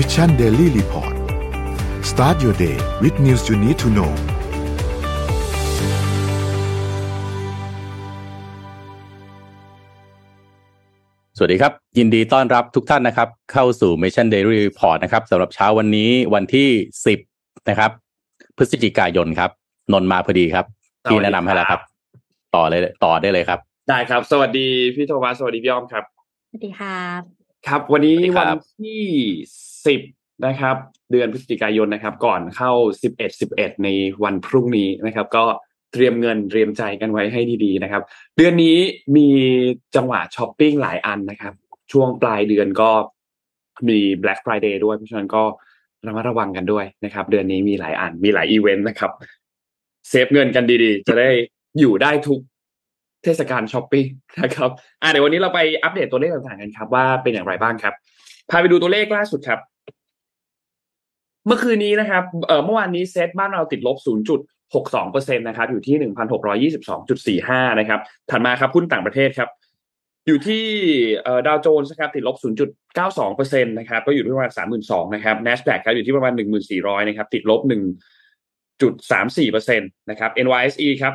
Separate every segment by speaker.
Speaker 1: Mission Daily Report start your day with news you need to know
Speaker 2: สวัสดีครับ ยินดีต้อนรับทุกท่านนะครับ เข้าสู่ Mission Daily Report นะครับสำหรับเช้าวันนี้วันที่สิบนะครับ พฤศจิกายนครับ นนท์มาพอดีครับ พี่แนะนำให้แล้วครับ ต่อเลยต่อได้เลยครับ
Speaker 3: ได้ครับ สวัสดีพี่โทมัสสวัสดีพี่อ้อมครับ
Speaker 4: สวัสดีครับ
Speaker 3: ครับ วันนี้
Speaker 2: สวัสดีครั
Speaker 3: วัน
Speaker 2: บ
Speaker 3: ที่ สิบนะครับ เดือนพฤศจิกายนนะครับ ก่อนเข้าสิบเอ็ดสิบเอ็ดในวันพรุ่งนี้นะครับ ก็เตรียมเงินเตรียมใจกันไว้ให้ดีๆนะครับ เดือนนี้มีจังหวะช้อปปิ้งหลายอันนะครับ ช่วงปลายเดือนก็มี Black Friday ด้วยเพราะฉะนั้นก็ระมัดระวังกันด้วยนะครับ เดือนนี้มีหลายอันมีหลายอีเวนต์นะครับเซฟเงินกันดีๆ จะได้อยู่ได้ทุกเทศกาลช้อปปิ้งนะครับอ่าเดี๋ยววันนี้เราไปอัปเดตตัวเลขต่างๆกันครับ ว่าเป็นอย่างไรบ้างครับ พาไปดูตัวเลขล่าสุดครับ เมื่อคืนนี้นะครับเมื่อวานนี้เซตบ้านเราติดลบ 0.62เปอร์เซ็นะครับอยู่ที่ 1,622.45 นะครับ ถัดมาครับหุ้นต่างประเทศครับ อยู่ที่ดาวโจนส์นะครับติดลบ 0.92เปอร์เซ็นะครับก็อยู่ที่ประมาณ 32,000นะครับ NASDAQ ครับอยู่ที่ประมาณ 1,400 นะครับ ติดลบ1.34เปอร์เซ็นะครับ NYSE ครับ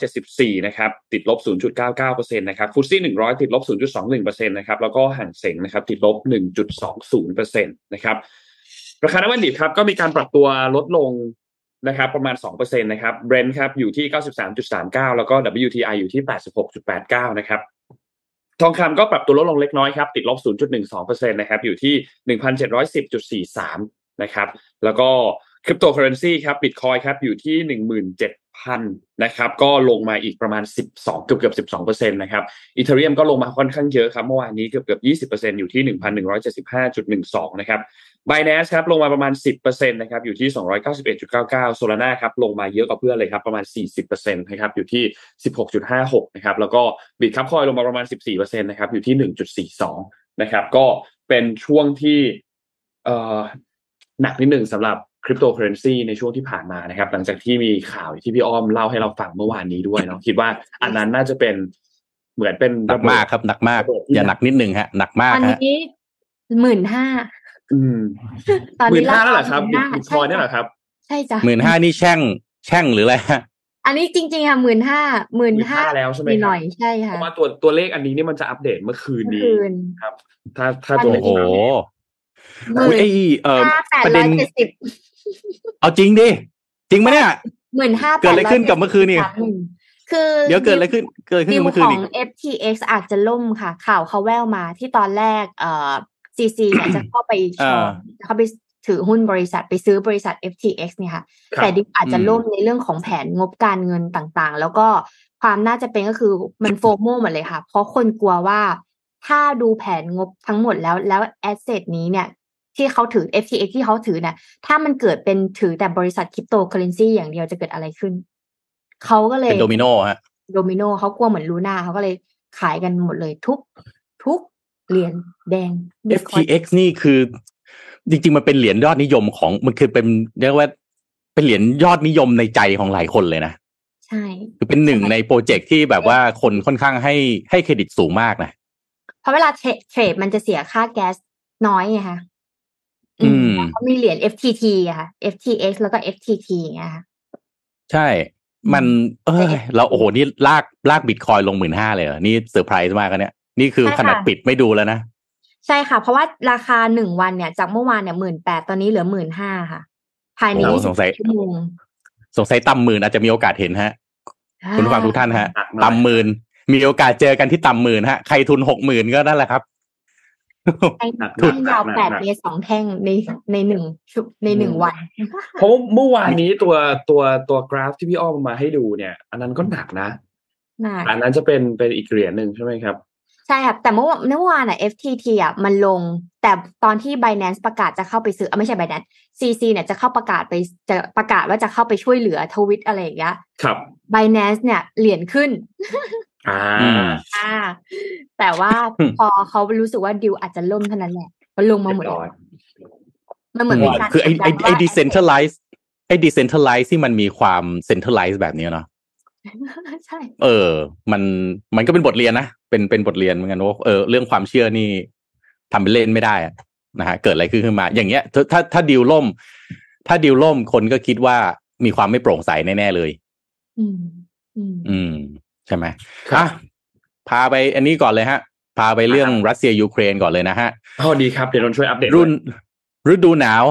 Speaker 3: 1,474 นะครับ ติดลบ 0.99เปอร์เซ็นะครับฟุตซี่100 ติดลบ 0.21เปอร์เซ็นะครับ แล้วก็ห่างเสงนะครับ ติดลบ 1.20เปอร์เซ็นต์นะครับ ราคาน้ำมันดิบครับก็มีการปรับตัวลดลงนะครับประมาณ2%นะครับ Brent ครับอยู่ที่ 93.39 แล้วก็ WTI อยู่ที่ 86.89 นะครับทองคำก็ปรับตัวลดลงเล็กน้อยครับติดลบ 0.12%นะครับอยู่ที่ 1,710.43 นะครับแล้วก็คริปโตเคอเรนซีครับบิตคอยครับอยู่ที่ 1,000นะครับก็ลงมาอีกประมาณ 12 เกือบเกือบ12%นะครับอีเทเรียมก็ลงมาค่อนข้างเยอะครับเมื่อวานนี้เกือบเกือบ20%อยู่ที่ 1,175.12 นะครับ b i n a n c e ครับลงมาประมาณ 10%นะครับอยู่ที่ 291.99 Solana ครับลงมาเยอะกว่าเพื่อนเลยครับประมาณ 40%นะครับอยู่ที่ 16.56 นะครับแล้วก็ Bitcoin ลงมาประมาณ 14%นะครับอยู่ที่ 1.42 นะครับก็เป็นช่วงที่เอ่อหนักนิดหนึ่งสำหรับ คริปโตเคอเรนซีในช่วงที่ผ่านมานะครับ หลังจากที่มีข่าวที่พี่อ้อมเล่าให้เราฟังเมื่อวานนี้ด้วยเนาะคิดว่าอันนั้นน่าจะเป็นเหมือนเป็น
Speaker 2: หนักมากครับหนักมาก
Speaker 3: ระเบิดที่
Speaker 2: อย่าหนักนิดนึงฮะหนักมาก
Speaker 4: ตอน
Speaker 2: ฮะ
Speaker 4: นี้หมื่นห้า
Speaker 3: อืม
Speaker 4: ตอน
Speaker 3: หมื่
Speaker 4: นี้
Speaker 3: นห้าแล้วเหรอครับ
Speaker 4: 15,000
Speaker 3: บิตคอยเนี่ยเหรอครับ
Speaker 4: ใช่จ้ะ
Speaker 2: หมื่นห้านี่แช่ง แช่งหรืออะไรฮะ
Speaker 4: อันนี้จริงๆค่ะหมื่นห้าหมื่นห้า
Speaker 3: 15,000แล้วใช่ไหม
Speaker 4: มี
Speaker 3: ครับ
Speaker 4: หน่อยใช่
Speaker 3: เพ
Speaker 4: ค่ะ
Speaker 3: ราะว่าตัวตัวเลขอันนี้นี่มันจะอัปเดตเมื่อคืน
Speaker 4: เมื่อ
Speaker 3: นี้
Speaker 4: คืน
Speaker 3: ครับ ถ้าถ้าตัวเล
Speaker 2: โอ้
Speaker 3: ข
Speaker 2: โห
Speaker 4: หมื่
Speaker 2: อุ๊ย
Speaker 4: น
Speaker 2: ไอเอ่อ
Speaker 4: ห้าแปด
Speaker 2: ประ
Speaker 4: ร้
Speaker 2: เด็
Speaker 4: อย
Speaker 2: น
Speaker 4: เจ็ดสิบ
Speaker 2: เอาจริงดิ จริงไหมเนี่ย
Speaker 4: หมื่นห้า
Speaker 2: เกิดอะไรขึ้นกับเมื่อคืนนี่
Speaker 4: คือ
Speaker 2: เดี๋ยวเกิดอะไรขึ้นเกิดขึ้น
Speaker 4: ดิว
Speaker 2: เมื่อคื
Speaker 4: ข
Speaker 2: น
Speaker 4: อ
Speaker 2: อี
Speaker 4: ง
Speaker 2: ก
Speaker 4: FTX อาจจะล่มค่ะ ข่าวเขาแววมาที่ตอนแรกเอ่อ CC เนี่ยจะเข้าไปช
Speaker 2: อ่า
Speaker 4: องจะเข้าไปถือหุ้นบริษัทไปซื้อบริษัท FTX เนี่ยค่ะ
Speaker 3: ครับ
Speaker 4: แต่ดิวอาจจะ
Speaker 2: อืม
Speaker 4: ล่มในเรื่องของแผนงบการเงินต่างๆ แล้วก็ความน่าจะเป็นก็คือมัน FOMO หมดเลยค่ะ เพราะคนกลัวว่าถ้าดูแผนงบทั้งหมดแล้วแล้ว asset นี้เนี่ย ที่เขาถือ FTX ที่เขาถือเนี่ยถ้ามันเกิดเป็นถือแต่บริษัทคริปโตเคอเรนซีอย่างเดียวจะเกิดอะไรขึ้น เขาก็เลย
Speaker 2: เป็นโดมิโนฮะ
Speaker 4: โดมิโนเขากลัวเหมือนลูน่าเขาก็เลยขายกันหมดเลยทุก ทุกเหรียญแดง Bitcoin
Speaker 2: FTX นี่คือ จริง ๆ มันเป็นเหรียญยอดนิยมของมันคือเป็นเรียกว่าเป็นเหรียญยอดนิยมในใจของหลายคนเลยนะ
Speaker 4: ใช่
Speaker 2: คือเป็นหนึ่งในโปรเจกต์ที่แบบว่าคนค่อนข้างให้ให้เครดิตสูงมากนะ
Speaker 4: เพราะเวลาเทรดเทรดมันจะเสียค่าแก๊สน้อยไงคะ
Speaker 2: อืม
Speaker 4: เขามีเหรียญ FTT อะค่ะ FTX แล้วก็ FTT อย่างเงี้ยค่ะ
Speaker 2: ใช่ มัน เอ้ยเราโอ้โหนี่ลากลากบิตคอยลงหมื่นห้าเลยเหรอนี่เซอร์ไพรส์มากอะเนี่ย นี่คือ
Speaker 4: ใช่ค่ะ
Speaker 2: ขนาดปิดไม่ดูแล้วนะ
Speaker 4: ใช่ค่ะ เพราะว่าราคาหนึ่งวันเนี่ย จากเมื่อวานเนี่ยหมื่นแปดตอนนี้เหลือหมื่นห้าค่ะ ภายใน
Speaker 2: โอ้
Speaker 4: ยี่
Speaker 2: ส
Speaker 4: สิ
Speaker 2: งสัย
Speaker 4: บชั่วโมง
Speaker 2: สงสัยต่ำหมื่นอาจจะมีโอกาสเห็นฮะ คุณผู้ฟังทุกท่านฮะ
Speaker 3: หนักมาก
Speaker 2: ต่ำหมื่นมีโอกาสเจอกันที่ต่ำหมื่นฮะ ใครทุนหกหมื่นก็นั่นแหละครับ
Speaker 4: ให้
Speaker 3: หนัก
Speaker 4: ให้
Speaker 3: หนัก
Speaker 4: ยาว
Speaker 3: หนัก
Speaker 4: แปด
Speaker 3: หนัก
Speaker 4: เมตรสองแท่งในในหนึ่งชุในหนึ่งวัน
Speaker 3: เพราะเมื่อวานนี้ตัวตัวตัวกราฟที่พี่อ้อมเอามาให้ดูเนี่ย อันนั้นก็หนักนะ
Speaker 4: น่ะ
Speaker 3: อันนั้นจะเป็นเป็นอีกเหรียญหนึ่งใช่ไหมครับ
Speaker 4: ใช่ครับแต่เมื่อวานเมื่อวานอะ FTT อะมันลง แต่ตอนที่ Binance ประกาศจะเข้าไปซื้ออะไม่ใช่ Binance CC เนี่ยจะเข้าประกาศไปจะประกาศว่าจะเข้าไปช่วยเหลือทวิตอะไรอย่างเงี้ย
Speaker 3: ครับ
Speaker 4: Binance เนี่ยเหรียญขึ้น
Speaker 3: อ่า
Speaker 2: อืม
Speaker 4: อ่า แต่ว่า
Speaker 2: อืม
Speaker 4: พอเขารู้สึกว่าดิวอาจจะล่มเท่านั้นแหละมันลงมาหมด
Speaker 3: เรียบ
Speaker 4: แล้
Speaker 3: ร้
Speaker 4: ว
Speaker 3: อย
Speaker 4: มันเหมือนเป็นการ
Speaker 2: คือไอ้ไอ้
Speaker 4: กดดัน
Speaker 2: ไอ้
Speaker 4: ว่า
Speaker 2: decentralize ไอ้ decentralize ที่มันมีความ centralize แบบนี้เนาะ
Speaker 4: ใช่
Speaker 2: เออ มันมันก็เป็นบทเรียนนะเป็นเป็นบทเรียนเหมือนกันว่าเออเรื่องความเชื่อนี่ทำเป็นเล่นไม่ได้อะนะฮะเกิดอะไรขึ้นขึ้นมา อย่างเงี้ย ถ้าถ้าถ้าดีลล่ม ถ้าดีลล่มคนก็คิดว่ามีความไม่โปร่งใสแน่ๆเลย
Speaker 4: อืม อืม
Speaker 2: อืม ใช่ไหม
Speaker 3: ครับ
Speaker 2: อะพาไปอันนี้ก่อนเลยฮะ พาไปเรื่องรัสเซียยูเครนก่อนเลยนะฮะ
Speaker 3: อ๋อดีครับ เดี๋ยวนนท์ช่วยอัปเดต
Speaker 2: รุ่นฤดูหนาว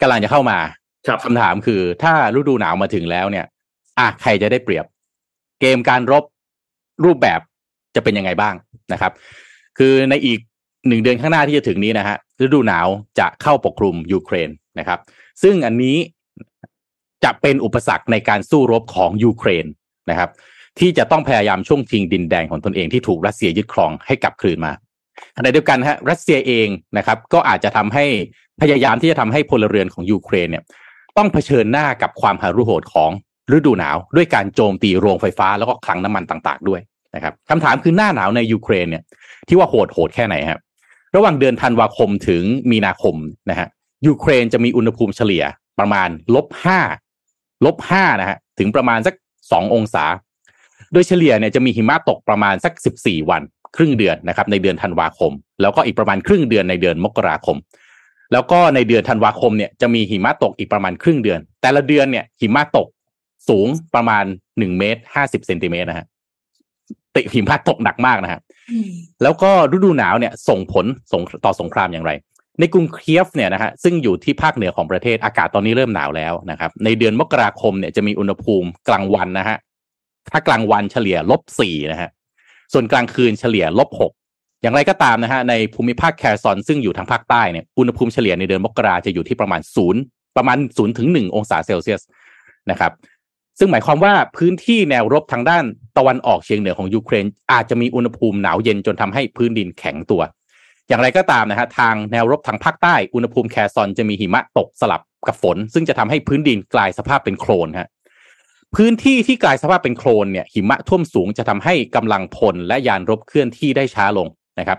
Speaker 2: กำลังจะเข้ามา
Speaker 3: ครับ
Speaker 2: คำถามคือ ถ้าฤดูหนาวมาถึงแล้วเนี่ย อะใครจะได้เปรียบ เกมการรบรูปแบบจะเป็นยังไงบ้างนะครับ คือในอีกหนึ่งเดือนข้างหน้าที่จะถึงนี้นะฮะฤดูหนาวจะเข้าปกคลุมยูเครนนะครับ ซึ่งอันนี้จะเป็นอุปสรรคในการสู้รบของยูเครนนะครับ ที่จะต้องพยายามช่วงชิงดินแดนของตนเองที่ถูกรัสเซียยึดครองให้กลับคืนมาขณะเดียวกันฮะรัสเซียเองนะครับก็อาจจะทำให้พยายามที่จะทำให้พลเรือนของยูเครนเนี่ยต้องเผชิญหน้ากับความหารุโหดของฤดูหนาว ด้วยการโจมตีโรงไฟฟ้าแล้วก็คลังน้ำมันต่างๆด้วยนะครับคำถามคือหน้าหนาวในยูเครนเนี่ยที่ว่าโหดโหดแค่ไหนครับระหว่างเดือนธันวาคมถึงมีนาคมนะฮะยูเครนจะมีอุณหภูมิเฉลี่ยประมาณลบห้าลบห้านะฮะถึงประมาณสักสององศา โดยเฉลี่ยเนี่ยจะมีหิมะตกประมาณสักสิบสี่วัน ครึ่งเดือนนะครับในเดือนธันวาคม แล้วก็อีกประมาณครึ่งเดือนในเดือนมกราคม แล้วก็ในเดือนธันวาคมเนี่ยจะมีหิมะตกอีกประมาณครึ่งเดือน แต่ละเดือนเนี่ยหิมะตกสูงประมาณหนึ่งเมตรห้าสิบเซนติเมตรนะฮะติหิมะตกหนักมากนะฮะ
Speaker 4: อืม
Speaker 2: แล้วก็ฤดูหนาวเนี่ยส่งผลส่งต่อสงครามอย่างไร ในกรุงเคียฟเนี่ยนะฮะซึ่งอยู่ที่ภาคเหนือของประเทศอากาศตอนนี้เริ่มหนาวแล้วนะครับ ในเดือนมกราคมเนี่ยจะมีอุณหภูมิกลางวันนะฮะ ถ้ากลางวันเฉลี่ยลบสี่นะฮะส่วนกลางคืนเฉลี่ยลบหกอย่างไรก็ตามนะฮะในภูมิภาคแคร์ซอนซึ่งอยู่ทางภาคใต้เนี่ยอุณหภูมิเฉลี่ยในเดือนมกราจะอยู่ที่ประมาณศูนย์ประมาณศูนย์ถึงหนึ่งองศาเซลเซียสนะครับ ซึ่งหมายความว่าพื้นที่แนวรบทางด้านตะวันออกเฉียงเหนือของยูเครน อาจจะมีอุณหภูมิหนาวเย็นจนทำให้พื้นดินแข็งตัว อย่างไรก็ตามนะฮะทางแนวรบทางภาคใต้อุณหภูมิแคร์ซอนจะมีหิมะตกสลับกับฝน ซึ่งจะทำให้พื้นดินกลายสภาพเป็นโคลนฮะ พื้นที่ที่กลายสภาพเป็นโคลนเนี่ยหิมะท่วมสูงจะทำให้กำลังพลและยานรบเคลื่อนที่ได้ช้าลงนะครับ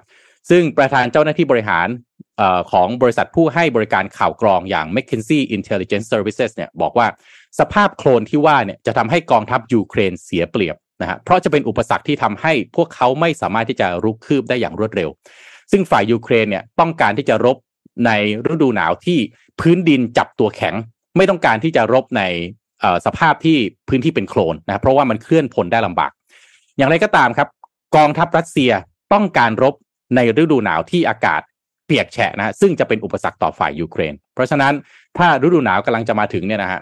Speaker 2: ซึ่งประธานเจ้าหน้าที่บริหารออของบริษัทผู้ให้บริการข่าวกรองอย่าง McKinsey Intelligence Services เนี่ยบอกว่าสภาพโคลนที่ว่าเนี่ยจะทำให้กองทัพยูเครนเสียเปรียบนะฮะเพราะจะเป็นอุปสรรคที่ทำให้พวกเขาไม่สามารถที่จะรุกคืบได้อย่างรวดเร็ว ซึ่งฝ่ายยูเครนเนี่ยต้องการที่จะรบในฤดูหนาวที่พื้นดินจับตัวแข็ง ไม่ต้องการที่จะรบใน สภาพที่พื้นที่เป็นโคลนนะเพราะว่ามันเคลื่อนพลได้ลำบาก อย่างไรก็ตามครับ กองทัพรัสเซียต้องการรบในฤดูหนาวที่อากาศเปียกแฉะนะซึ่งจะเป็นอุปสรรคต่อฝ่ายยูเครน เพราะฉะนั้นถ้าฤดูหนาวกำลังจะมาถึงเนี่ยนะฮะ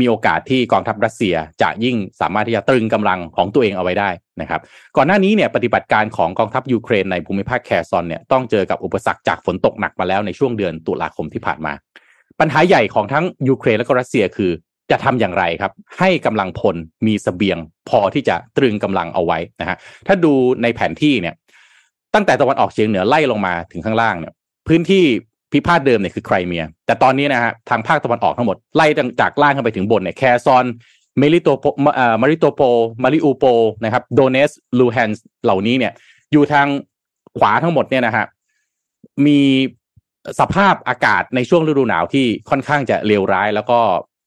Speaker 2: มีโอกาสที่กองทัพรัสเซียจะยิ่งสามารถที่จะตรึงกำลังของตัวเองเอาไว้ได้นะครับ ก่อนหน้านี้เนี่ยปฏิบัติการของกองทัพยูเครนในภูมิภาคแคร์ซอนเนี่ยต้องเจอกับอุปสรรคจากฝนตกหนักมาแล้วในช่วงเดือนตุลาคมที่ผ่านมา ปัญหาใหญ่ของทั้งยูเครนและก็รัสเซียคือ จะทำอย่างไรครับ ให้กำลังพลมีเสบียงพอที่จะตรึงกำลังเอาไว้นะฮะถ้าดูในแผนที่เนี่ย ตั้งแต่ตะวันออกเฉียงเหนือไล่ลงมาถึงข้างล่างเนี่ย พื้นที่พิพาทเดิมเนี่ยคือไครเมีย แต่ตอนนี้นะฮะทางภาคตะวันออกทั้งหมดไล่จากล่างขึ้นไปถึงบนเนี่ยแคซอนเมลิโตโปเอ่อมาริโตโปมาริอูโปนะครับโดเนตสก์ ลูฮันสก์เหล่านี้เนี่ย อยู่ทางขวาทั้งหมดเนี่ยนะฮะมีสภาพอากาศในช่วงฤดูหนาวที่ค่อนข้างจะเลวร้าย แล้วก็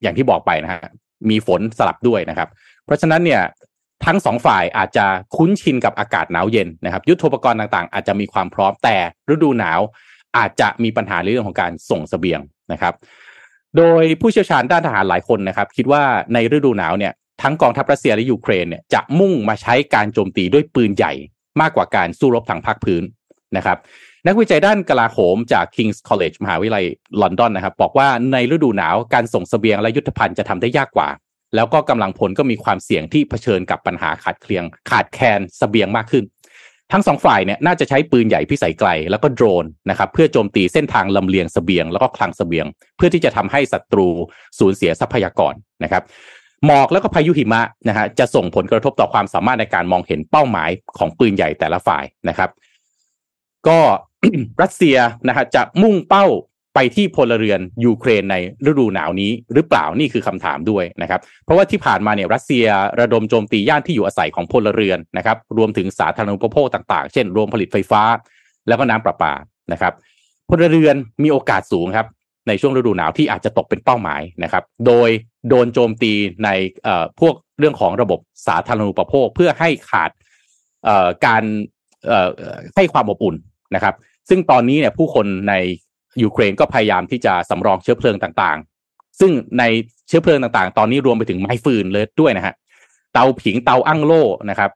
Speaker 2: อย่างที่บอกไปนะฮะมีฝนสลับด้วยนะครับ เพราะฉะนั้นเนี่ยทั้งสองฝ่ายอาจจะคุ้นชินกับอากาศหนาวเย็นนะครับ ยุทโธปกรณ์ต่างๆ อาจจะมีความพร้อมแต่ฤดูหนาวอาจจะมีปัญหาในเรื่องของการส่งเสบียงนะครับ โดยผู้เชี่ยวชาญด้านทหารหลายคนนะครับ คิดว่าในฤดูหนาวเนี่ยทั้งกองทัพรัสเซียและยูเครนเนี่ยจะมุ่งมาใช้การโจมตีด้วยปืนใหญ่มากกว่าการสู้รบทางภาคพื้นนะครับ นักวิจัยด้านกลาโหมจาก King's College มหาวิทยาลัยลอนดอนนะครับบอกว่าในฤดูหนาวการส่งเสบียงและยุทธภัณฑ์จะทำได้ยากกว่า แล้วก็กำลังพลก็มีความเสี่ยงที่เผชิญกับปัญหาขาดเคลียงขาดแคลนเสบียงมากขึ้น ทั้งสองฝ่ายเนี่ยน่าจะใช้ปืนใหญ่พิสัยไกลแล้วก็โดรนนะครับเพื่อโจมตีเส้นทางลำเลียงเสบียงแล้วก็คลังเสบียง เพื่อที่จะทำให้ศัตรูสูญเสียทรัพยากรนะครับหมอกแล้วก็พายุหิมะนะฮะจะส่งผลกระทบต่อความสามารถในการมองเห็นเป้าหมายของปืนใหญ่แต่ละฝ่ายนะครับ ก็ รัสเซียนะฮะจะมุ่งเป้าไปที่พลเรือนยูเครนในฤดูหนาวนี้หรือเปล่านี่คือคำถามด้วยนะครับ เพราะว่าที่ผ่านมาเนี่ยรัสเซียระดมโจมตีย่านที่อยู่อาศัยของพลเรือนนะครับ รวมถึงสาธารณูปโภคต่างๆ เช่นโรงผลิตไฟฟ้า แล้วก็น้ำประปานะครับ พลเรือนมีโอกาสสูงครับ ในช่วงฤดูหนาวที่อาจจะตกเป็นเป้าหมายนะครับ โดยโดนโจมตีในพวกเรื่องของระบบสาธารณูปโภคเพื่อให้ขาดการให้ความอบอุ่นนะครับ ซึ่งตอนนี้เนี่ยผู้คนในยูเครนก็พยายามที่จะสำรองเชื้อเพลิงต่างๆ ซึ่งในเชื้อเพลิงต่างๆ ตอนนี้รวมไปถึงไม้ฟืนเลยด้วยนะฮะเตาผิงเตาอั้งโล่นะครับ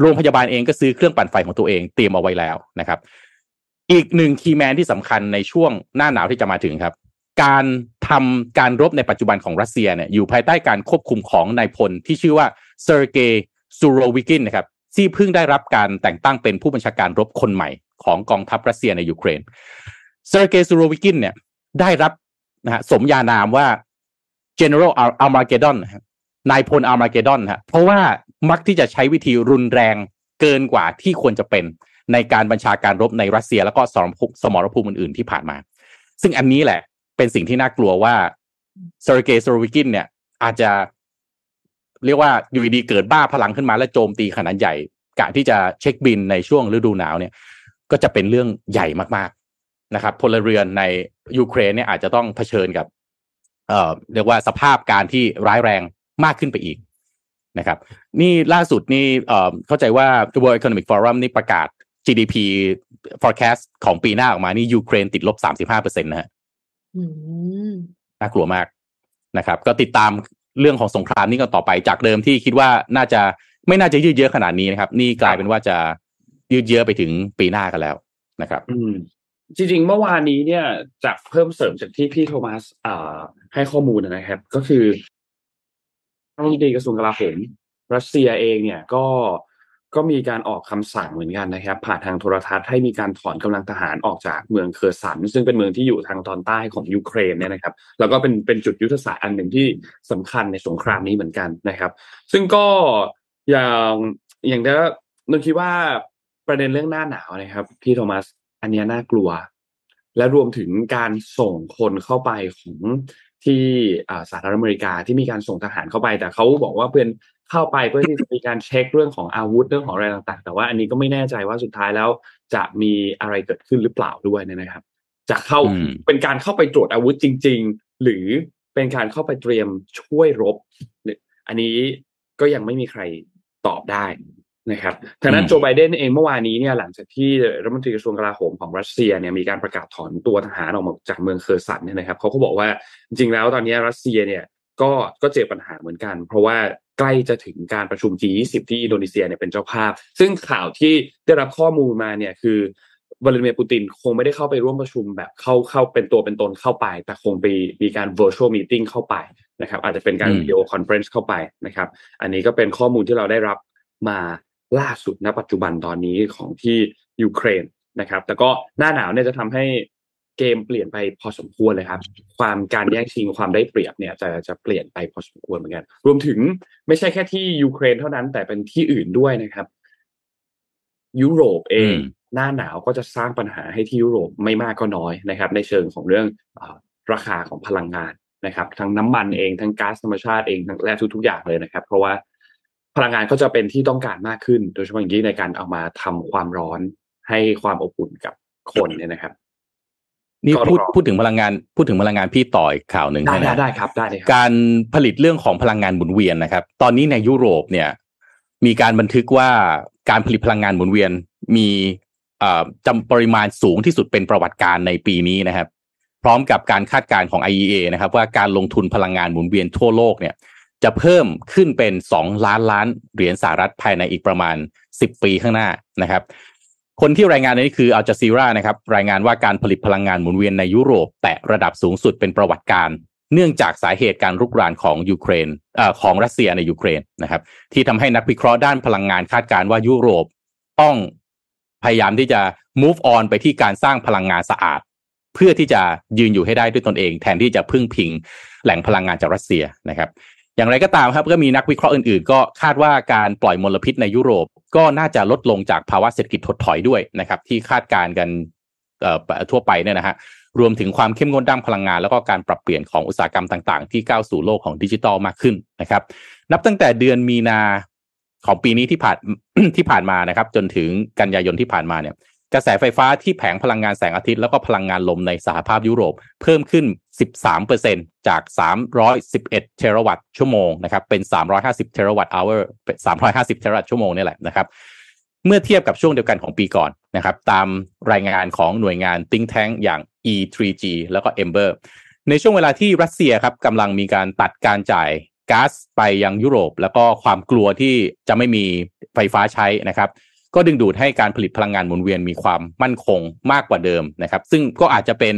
Speaker 2: โรงพยาบาลเองก็ซื้อเครื่องปั่นไฟของตัวเองเตรียมเอาไว้แล้วนะครับ อีกหนึ่ง key man ที่สำคัญในช่วงหน้าหนาวที่จะมาถึงครับ การทำการรบในปัจจุบันของรัสเซียเนี่ยอยู่ภายใต้การควบคุมของนายพลที่ชื่อว่าเซอร์เกย์ซูโรวิกินนะครับที่เพิ่งได้รับการแต่งตั้งเป็นผู้บัญชาการรบคนใหม่ ของกองทัพรัสเซียในยูเครนเซอร์เกย์ซูโรวิกินเนี่ยได้รับนะฮะสมญานามว่า General Armageddon นายพลอาร์มาเกดอนฮะเพราะว่ามักที่จะใช้วิธีรุนแรงเกินกว่าที่ควรจะเป็นในการบัญชาการรบในรัสเซีย แล้วก็สมรภูมิสมรภูมิอื่นๆที่ผ่านมา ซึ่งอันนี้แหละ เป็นสิ่งที่น่ากลัวว่าเซอร์เกย์โซโรวิกินเนี่ย อาจจะเรียกว่าอยู่ดีๆเกิดบ้าพลังขึ้นมาและโจมตีขนาดใหญ่กะที่จะเช็คบิลในช่วงฤดูหนาวเนี่ย ก็จะเป็นเรื่องใหญ่มากๆนะครับพลเรือนในยูเครนเนี่ยอาจจะต้องเผชิญกับเอ่อเรียกว่าสภาพการที่ร้ายแรงมากขึ้นไปอีกนะครับ นี่ล่าสุดนี่เอ่อเข้าใจว่า World Economic Forum นี่ประกาศ GDP forecast ของปีหน้าออกมานี่ยูเครนติดลบสามสิบห้าเปอร์เซ็นต์นะฮะ
Speaker 4: อืม
Speaker 2: น่ากลัวมากนะครับ ก็ติดตามเรื่องของสงครามนี้กันต่อไปจากเดิมที่คิดว่าน่าจะไม่น่าจะยืดเยื้อขนาดนี้นะครับ นี่กลายเป็นว่าจะ ยืดเยื้อไปถึงปีหน้ากันแล้วนะครับ
Speaker 3: อืจริงๆเมื่อวานนี้เนี่ยจากเพิ่มเสริมจากที่พี่โทมัสอ่าให้ข้อมูลนะครับ ก็คือรัฐมนตรีกระทรวงกลาโหมรัสเซียเองเนี่ยก็ก็มีการออกคำสั่งเหมือนกันนะครับ ผ่านทางโทรทัศน์ให้มีการถอนกำลังทหารออกจากเมืองเคอร์สัน ซึ่งเป็นเมืองที่อยู่ทางตอนใต้ของยูเครนเนี่ยนะครับ แล้วก็เป็นเป็นจุดยุทธศาสตร์อันหนึ่งที่สำคัญในสงครามนี้เหมือนกันนะครับ ซึ่งก็อย่างอย่างที่นนคิดว่า ประเด็นเรื่องหน้าหนาวนะครับ พี่โทมัส อันเนี้ยน่ากลัว และรวมถึงการส่งคนเข้าไปของที่อ่าสหรัฐอเมริกาที่มีการส่งทหารเข้าไป แต่เขาบอกว่าเพื่อนเข้าไปเพื่อที่จะมีการเช็คเรื่องของอาวุธเรื่องของอะไรต่างๆ แต่ว่าอันนี้ก็ไม่แน่ใจว่าสุดท้ายแล้วจะมีอะไรเกิดขึ้นหรือเปล่าด้วยนะครับ จะเข้า
Speaker 2: อืม
Speaker 3: เป็นการเข้าไปตรวจอาวุธจริง ๆ หรือเป็นการเข้าไปเตรียมช่วยรบเนี่ยอันนี้ก็ยังไม่มีใครตอบได้ นะครับทางนั้น
Speaker 2: อืม
Speaker 3: โจไบเดนเองเมื่อวานนี้เนี่ยหลังจากที่รัฐมนตรีกระทรวงกลาโหมของรัสเซียเนี่ยมีการประกาศถอนตัวทหารออกมาจากเมืองเคอร์สันเนี่ยนะครับเขาก็บอกว่าจริงๆแล้วตอนนี้รัสเซียเนี่ยก็ก็เจอปัญหาเหมือนกัน เพราะว่าใกล้จะถึงการประชุม G20 ที่อินโดนีเซียเนี่ยเป็นเจ้าภาพ ซึ่งข่าวที่ได้รับข้อมูลมาเนี่ยคือวลาดิเมียร์ปูตินคงไม่ได้เข้าไปร่วมประชุมแบบเข้าเข้าเป็นตัวเป็นตนเข้าไป แต่คงไปมีการ virtual meeting เข้าไปนะครับ อาจจะเป็นการ
Speaker 2: อืม
Speaker 3: video conference เข้าไปนะครับ อันนี้ก็เป็นข้อมูลที่เราได้รับมา ล่าสุดณปัจจุบันตอนนี้ของที่ยูเครนนะครับ แต่ก็หน้าหนาวเนี่ยจะทำให้เกมเปลี่ยนไปพอสมควรเลยครับ ความการแย่งชิงความได้เปรียบเนี่ยจะจะเปลี่ยนไปพอสมควรเหมือนกัน รวมถึงไม่ใช่แค่ที่ยูเครนเท่านั้น แต่เป็นที่อื่นด้วยนะครับ ยุโรปเอง
Speaker 2: อืม
Speaker 3: หน้าหนาวก็จะสร้างปัญหาให้ที่ยุโรปไม่มากก็น้อยนะครับ ในเชิงของเรื่องอาราคาของพลังงานนะครับ ทั้งน้ำมันเองทั้งก๊าซธรรมชาติเองทั้งและทุกๆอย่างเลยนะครับ เพราะว่า พลังงานก็จะเป็นที่ต้องการมากขึ้น โดยเฉพาะอย่างยิ่งในการเอามาทำความร้อนให้ความอบอุ่นกับคนเนี่ยนะครับ
Speaker 2: นี่
Speaker 3: ก็
Speaker 2: พูด
Speaker 3: รอ
Speaker 2: พูดถึงพลังงานพูดถึงพลังงานพี่ต่ออีกข่าวหนึ่ง
Speaker 3: ได้
Speaker 2: นะ
Speaker 3: ได้
Speaker 2: ฮะ
Speaker 3: ได้ครับได้เลยครับ
Speaker 2: การผลิตเรื่องของพลังงานหมุนเวียนนะครับ ตอนนี้ในยุโรปเนี่ย มีการบันทึกว่าการผลิตพลังงานหมุนเวียนมีเอ่อจำปริมาณสูงที่สุดเป็นประวัติการในปีนี้นะครับ พร้อมกับการคาดการณ์ของ IEA นะครับ ว่าการลงทุนพลังงานหมุนเวียนทั่วโลกเนี่ย จะเพิ่มขึ้นเป็น 2 ล้านล้านเหรียญสหรัฐภายในอีกประมาณ 10 ปีข้างหน้านะครับ คนที่รายงานนี้คืออัลจ z ซีรานะครับ รายงานว่าการผลิตพลังงานหมุนเวียนในยุโรป แตะระดับสูงสุดเป็นประวัติการเนื่องจากสาเหตุการรุกรานของยูเครนอของรัสเซียในยูเครนนะครับ ที่ทำให้นักวิเคราะห์ด้านพลังงานคาดการณ์ว่ายุโรปต้องพยายามที่จะ move on ไปที่การสร้างพลังงานสะอาด เพื่อที่จะยืนอยู่ให้ได้ด้วยตนเอง แทนที่จะพึ่งพิงแหล่งพลังงานจากรัสเซียนะครับ อย่างไรก็ตามครับก็มีนักวิเคราะห์อื่นๆ ก็คาดว่าการปล่อยมลพิษในยุโรป ก็น่าจะลดลงจากภาวะเศรษฐกิจถดถอยด้วยนะครับ ที่คาดการณ์กันทั่วไปเนี่ยนะฮะรวมถึงความเข้มงวดด้านพลังงาน แล้วก็การปรับเปลี่ยนของอุตสาหกรรมต่างๆ ที่ก้าวสู่โลกของดิจิทัลมากขึ้นนะครับ นับตั้งแต่เดือนมีนาของปีนี้ที่ผ่านที่ผ่านมานะครับ จนถึงกันยายนที่ผ่านมาเนี่ยกระแสไฟฟ้าที่แผงพลังงานแสงอาทิตย์แล้วก็พลังงานลมในสหภาพยุโรป เพิ่มขึ้น 13%จาก 311 เทราวัตต์ชั่วโมงนะครับ เป็น 350 เทราวัตต์ hour เป็น350 เทราวัตต์ชั่วโมงนี่แหละนะครับ เมื่อเทียบกับช่วงเดียวกันของปีก่อนนะครับ ตามรายงานของหน่วยงาน Think Tank อย่าง E3G แล้วก็ Ember ในช่วงเวลาที่รัสเซียครับกำลังมีการตัดการจ่ายก๊าซไปยังยุโรป แล้วก็ความกลัวที่จะไม่มีไฟฟ้าใช้นะครับก็ดึงดูดให้การผลิตพลังงานหมุนเวียนมีความมั่นคงมากกว่าเดิมนะครับ ซึ่งก็อาจจะเป็น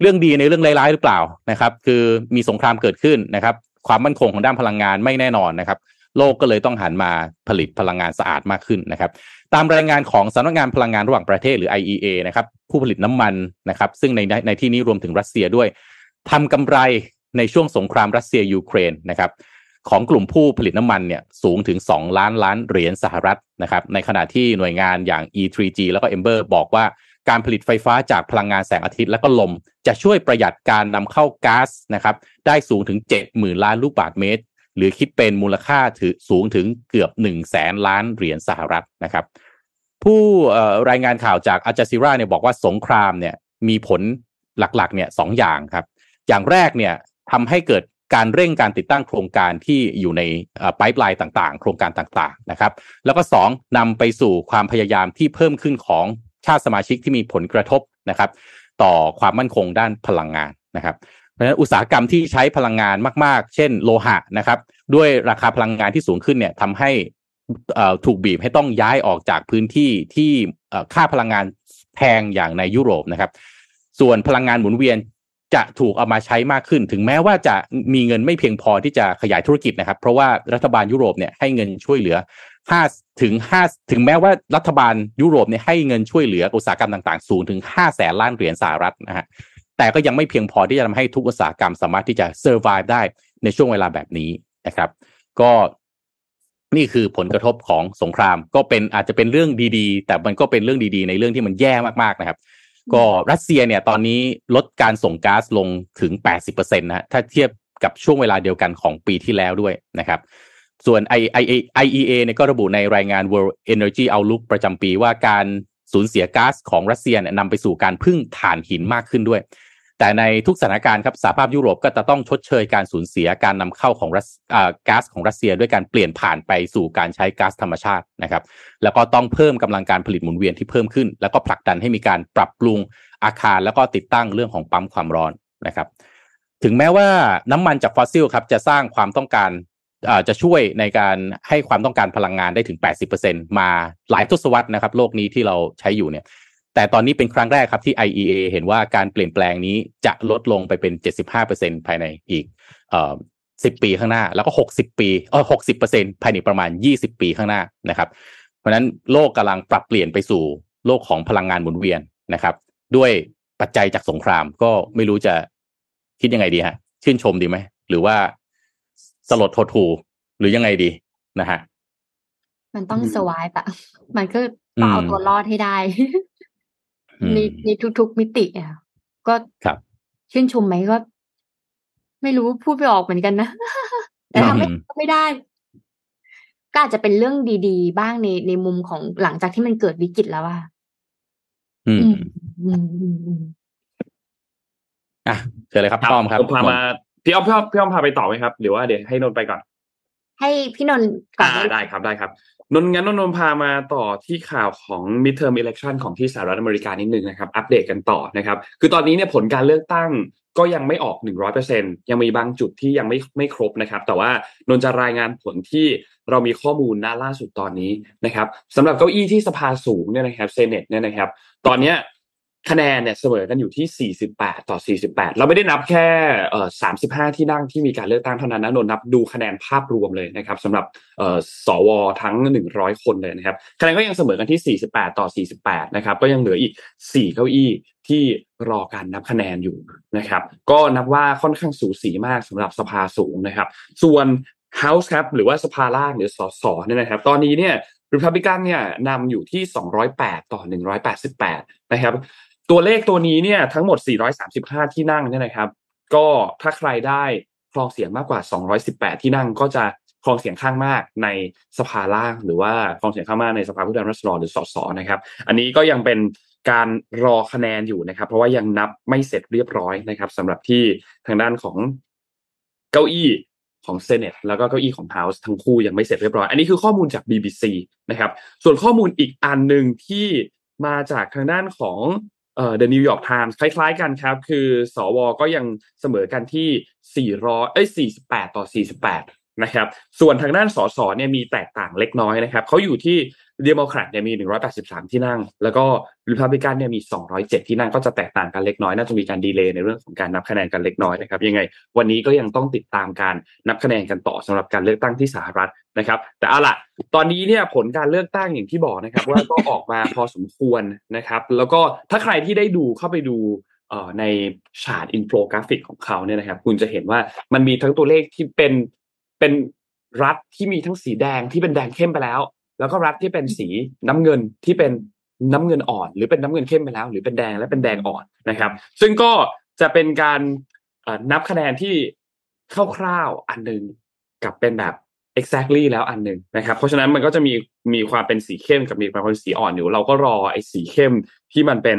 Speaker 2: เรื่องดีในเรื่องร้ายๆหรือเปล่านะครับ คือมีสงครามเกิดขึ้นนะครับ ความมั่นคงของด้านพลังงานไม่แน่นอนนะครับ โลกก็เลยต้องหันมาผลิตพลังงานสะอาดมากขึ้นนะครับ ตามรายงานของสำนักงานพลังงานระหว่างประเทศหรือ IEA นะครับผู้ผลิตน้ำมันนะครับ ซึ่งในในที่นี้รวมถึงรัสเซียด้วยทำกำไรในช่วงสงครามรัสเซียยูเครนนะครับของกลุ่มผู้ผลิตน้ำมันเนี่ยสูงถึง 2 ล้านล้านเหรียญสหรัฐนะครับในขณะที่หน่วยงานอย่าง E3G แล้วก็ Ember บอกว่า การผลิตไฟฟ้าจากพลังงานแสงอาทิตย์และก็ลม จะช่วยประหยัดการนำเข้าก๊าซนะครับได้สูงถึง 70,000 ล้านลูกบาศก์เมตร หรือคิดเป็นมูลค่าถือสูงถึงเกือบ 1 0 0 0 0แสนล้านเหรียญสหรัฐนะครับ ผู้รายงานข่าวจากอาจาซิราเนี่ยบอกว่าสงครามเนี่ยมีผลหลักๆเนี่ยสองอย่างครับ อย่างแรกเนี่ยทำให้เกิดการเร่งการติดตั้งโครงการที่อยู่ในไพป์ไลน์ต่างๆ โครงการต่างๆนะครับ แล้วก็สองนำไปสู่ความพยายามที่เพิ่มขึ้นของ ชาติสมาชิกที่มีผลกระทบนะครับ ต่อความมั่นคงด้านพลังงานนะครับเพราะฉะนั้นอุตสาหกรรมที่ใช้พลังงานมาก ๆ เช่นโลหะนะครับ ด้วยราคาพลังงานที่สูงขึ้นเนี่ยทำให้ถูกบีบให้ต้องย้ายออกจากพื้นที่ที่ค่าพลังงานแพงอย่างในยุโรปนะครับ ส่วนพลังงานหมุนเวียนจะถูกเอามาใช้มากขึ้น ถึงแม้ว่าจะมีเงินไม่เพียงพอที่จะขยายธุรกิจนะครับ เพราะว่ารัฐบาลยุโรปเนี่ยให้เงินช่วยเหลือ ห้าถึงห้าถึงแม้ว่ารัฐบาลยุโรปเนี่ยให้เงินช่วยเหลืออุตสาหกรรมต่างๆ สูงถึงห้าแสนล้านเหรียญสหรัฐนะฮะแต่ก็ยังไม่เพียงพอที่จะทำให้ทุกอุตสาหกรรมสามารถที่จะ survive ได้ในช่วงเวลาแบบนี้นะครับ ก็นี่คือผลกระทบของสงคราม ก็เป็นอาจจะเป็นเรื่องดีๆ แต่มันก็เป็นเรื่องดีๆ ในเรื่องที่มันแย่มากๆนะครับ ก็รัสเซียเนี่ยตอนนี้ลดการส่งก๊าซลงถึง 80%นะถ้าเทียบกับช่วงเวลาเดียวกันของปีที่แล้วด้วยนะครับ ส่วน IEA เนี่ยก็ระบุในรายงาน World Energy Outlook ประจำปีว่าการสูญเสียก๊าซของรัสเซียนำไปสู่การพึ่งถ่านหินมากขึ้นด้วย แต่ในทุกสถานการณ์ครับสหภาพยุโรปก็จะต้องชดเชยการสูญเสียการนำเข้าของรัสก๊าซของรัสเซียด้วยการเปลี่ยนผ่านไปสู่การใช้ก๊าซธรรมชาตินะครับ แล้วก็ต้องเพิ่มกำลังการผลิตหมุนเวียนที่เพิ่มขึ้น แล้วก็ผลักดันให้มีการปรับปรุงอาคาร แล้วก็ติดตั้งเรื่องของปั๊มความร้อนนะครับ ถึงแม้ว่าน้ำมันจากฟอสซิลครับจะสร้างความต้องการ จะช่วยในการให้ความต้องการพลังงานได้ถึง 80%มาหลายทศวรรษนะครับ โลกนี้ที่เราใช้อยู่เนี่ยแต่ตอนนี้เป็นครั้งแรกครับที่ IEA เห็นว่าการเปลี่ยนแปลงนี้จะลดลงไปเป็น 75%ภายในอีกเอ่อ10ปีข้างหน้า แล้วก็ 60 ปีเออ60%ภายในประมาณ 20 ปีข้างหน้านะครับ เพราะฉะนั้นโลกกำลังปรับเปลี่ยนไปสู่โลกของพลังงานหมุนเวียนนะครับ ด้วยปัจจัยจากสงครามก็ไม่รู้จะคิดยังไงดีฮะ ชื่นชมดีไหม หรือว่า สลดทถูหรือยังไงดีนะฮะ
Speaker 4: มันต้องสวายปะมันก็ต้องเอาตัวรอดให้ได้ในในทุกๆมิติอะก็
Speaker 2: ครับ
Speaker 4: ชื่นชมไหมก็ ไม่รู้พูดไปออกเหมือนกันนะแต่ทำไม่ไม่ได้ ก็อาจจะเป็นเรื่องดีๆ บ้างในในมุมของหลังจากที่มันเกิดวิกฤตแล้วอะ
Speaker 2: อืม
Speaker 4: อืมอืมอืม
Speaker 2: อะเชิญเลยครับต้อมครับ
Speaker 3: พามา พี่อ้อมพี่อ้อมพี่อ้อมพาไปต่อไหมครับ หรือว่าเดี๋ยวให้นนไปก่อน
Speaker 4: ให้พี่นนก่อน
Speaker 3: ได้ครับได้ครับ นนงั้นนนพามาต่อที่ข่าวของ midterm election ของที่สหรัฐอเมริกานิดนึงนะครับ อัปเดตกันต่อนะครับ คือตอนนี้เนี่ยผลการเลือกตั้งก็ยังไม่ออกหนึ่งร้อยเปอร์เซ็นยังมีบางจุดที่ยังไม่ไม่ครบนะครับ แต่ว่านนจะรายงานผลที่เรามีข้อมูลณล่าสุดตอนนี้นะครับสำหรับเก้าอี้ที่สภาสูงเนี่ยนะครับเซเนตเนี่ยนะครับ ตอนเนี้ย คะแนนเนี่ยเสมอกันอยู่ที่ 48 ต่อ 48 เราไม่ได้นับแค่เอ่อ35 ที่นั่งที่มีการเลือกตั้งเท่านั้นนะนนนับดูคะแนนภาพรวมเลยนะครับสำหรับเอ่อสวทั้ง 100 คนเลยนะครับคะแนนก็ยังเสมอกันที่ 48 ต่อ 48 นะครับ ก็ยังเหลืออีก 4 เก้าอี้ที่รอการนับคะแนนอยู่นะครับ ก็นับว่าค่อนข้างสูสีมากสำหรับสภาสูงนะครับ ส่วน House ครับหรือว่าสภาล่างหรือสสเนี่ยนะครับ ตอนนี้เนี่ยริพับลิกันเนี่ยนำอยู่ที่ 208 ต่อ 188 นะครับ ตัวเลขตัวนี้เนี่ยทั้งหมด 435 ที่นั่งเนี่ยนะครับ ก็ถ้าใครได้ครองเสียงมากกว่า 218 ที่นั่งก็จะครองเสียงข้างมากในสภาล่างหรือว่าครองเสียงข้างมากในสภาผู้แทนราษฎรหรือสสนะครับ อันนี้ก็ยังเป็นการรอคะแนนอยู่นะครับ เพราะว่ายังนับไม่เสร็จเรียบร้อยนะครับสำหรับที่ทางด้านของเก้าอี้ของเซเนตแล้วก็เก้าอี้ของ House ทั้งคู่ยังไม่เสร็จเรียบร้อย อันนี้คือข้อมูลจาก BBC นะครับ ส่วนข้อมูลอีกอันหนึ่งที่มาจากทางด้านของ เอ่อ The New York Times คล้ายๆกันครับ คือสวก็ยังเสมอกันที่ 400เอ้ย48 ต่อ 48 นะครับ ส่วนทางด้านสสเนี่ยมีแตกต่างเล็กน้อยนะครับเขาอยู่ที่ เดโมแครตเนี่ยมี 183 ที่นั่ง แล้วก็ริพับลิกันเนี่ยมี 207 ที่นั่งก็จะแตกต่างกันเล็กน้อย น่าจะมีการดีเลย์ในเรื่องของการนับคะแนนกันเล็กน้อยนะครับ ยังไง วันนี้ก็ยังต้องติดตามการนับคะแนนกันต่อสำหรับการเลือกตั้งที่สหรัฐนะครับ แต่เอาล่ะตอนนี้เนี่ยผลการเลือกตั้งอย่างที่บอกนะครับ ว่าก็ออกมาพอสมควรนะครับ แล้วก็ถ้าใครที่ได้ดูเข้าไปดูในชาร์ตอินโฟกราฟิกของเขาเนี่ยนะครับ คุณจะเห็นว่ามันมีทั้งตัวเลขที่เป็นเป็นรัฐที่มีทั้งสีแดงที่เป็นแดงเข้มไปแล้ว แล้วก็รัฐที่เป็นสีน้ำเงินที่เป็นน้ำเงินอ่อน หรือเป็นน้ำเงินเข้มไปแล้ว หรือเป็นแดงและเป็นแดงอ่อนนะครับ ซึ่งก็จะเป็นการนับคะแนนที่คร่าวๆอันหนึ่งกับเป็นแบบ exactly แล้วอันหนึ่งนะครับ เพราะฉะนั้นมันก็จะมีมีความเป็นสีเข้มกับมีความเป็นสีอ่อนอยู่ เราก็รอไอ้สีเข้มที่มันเป็น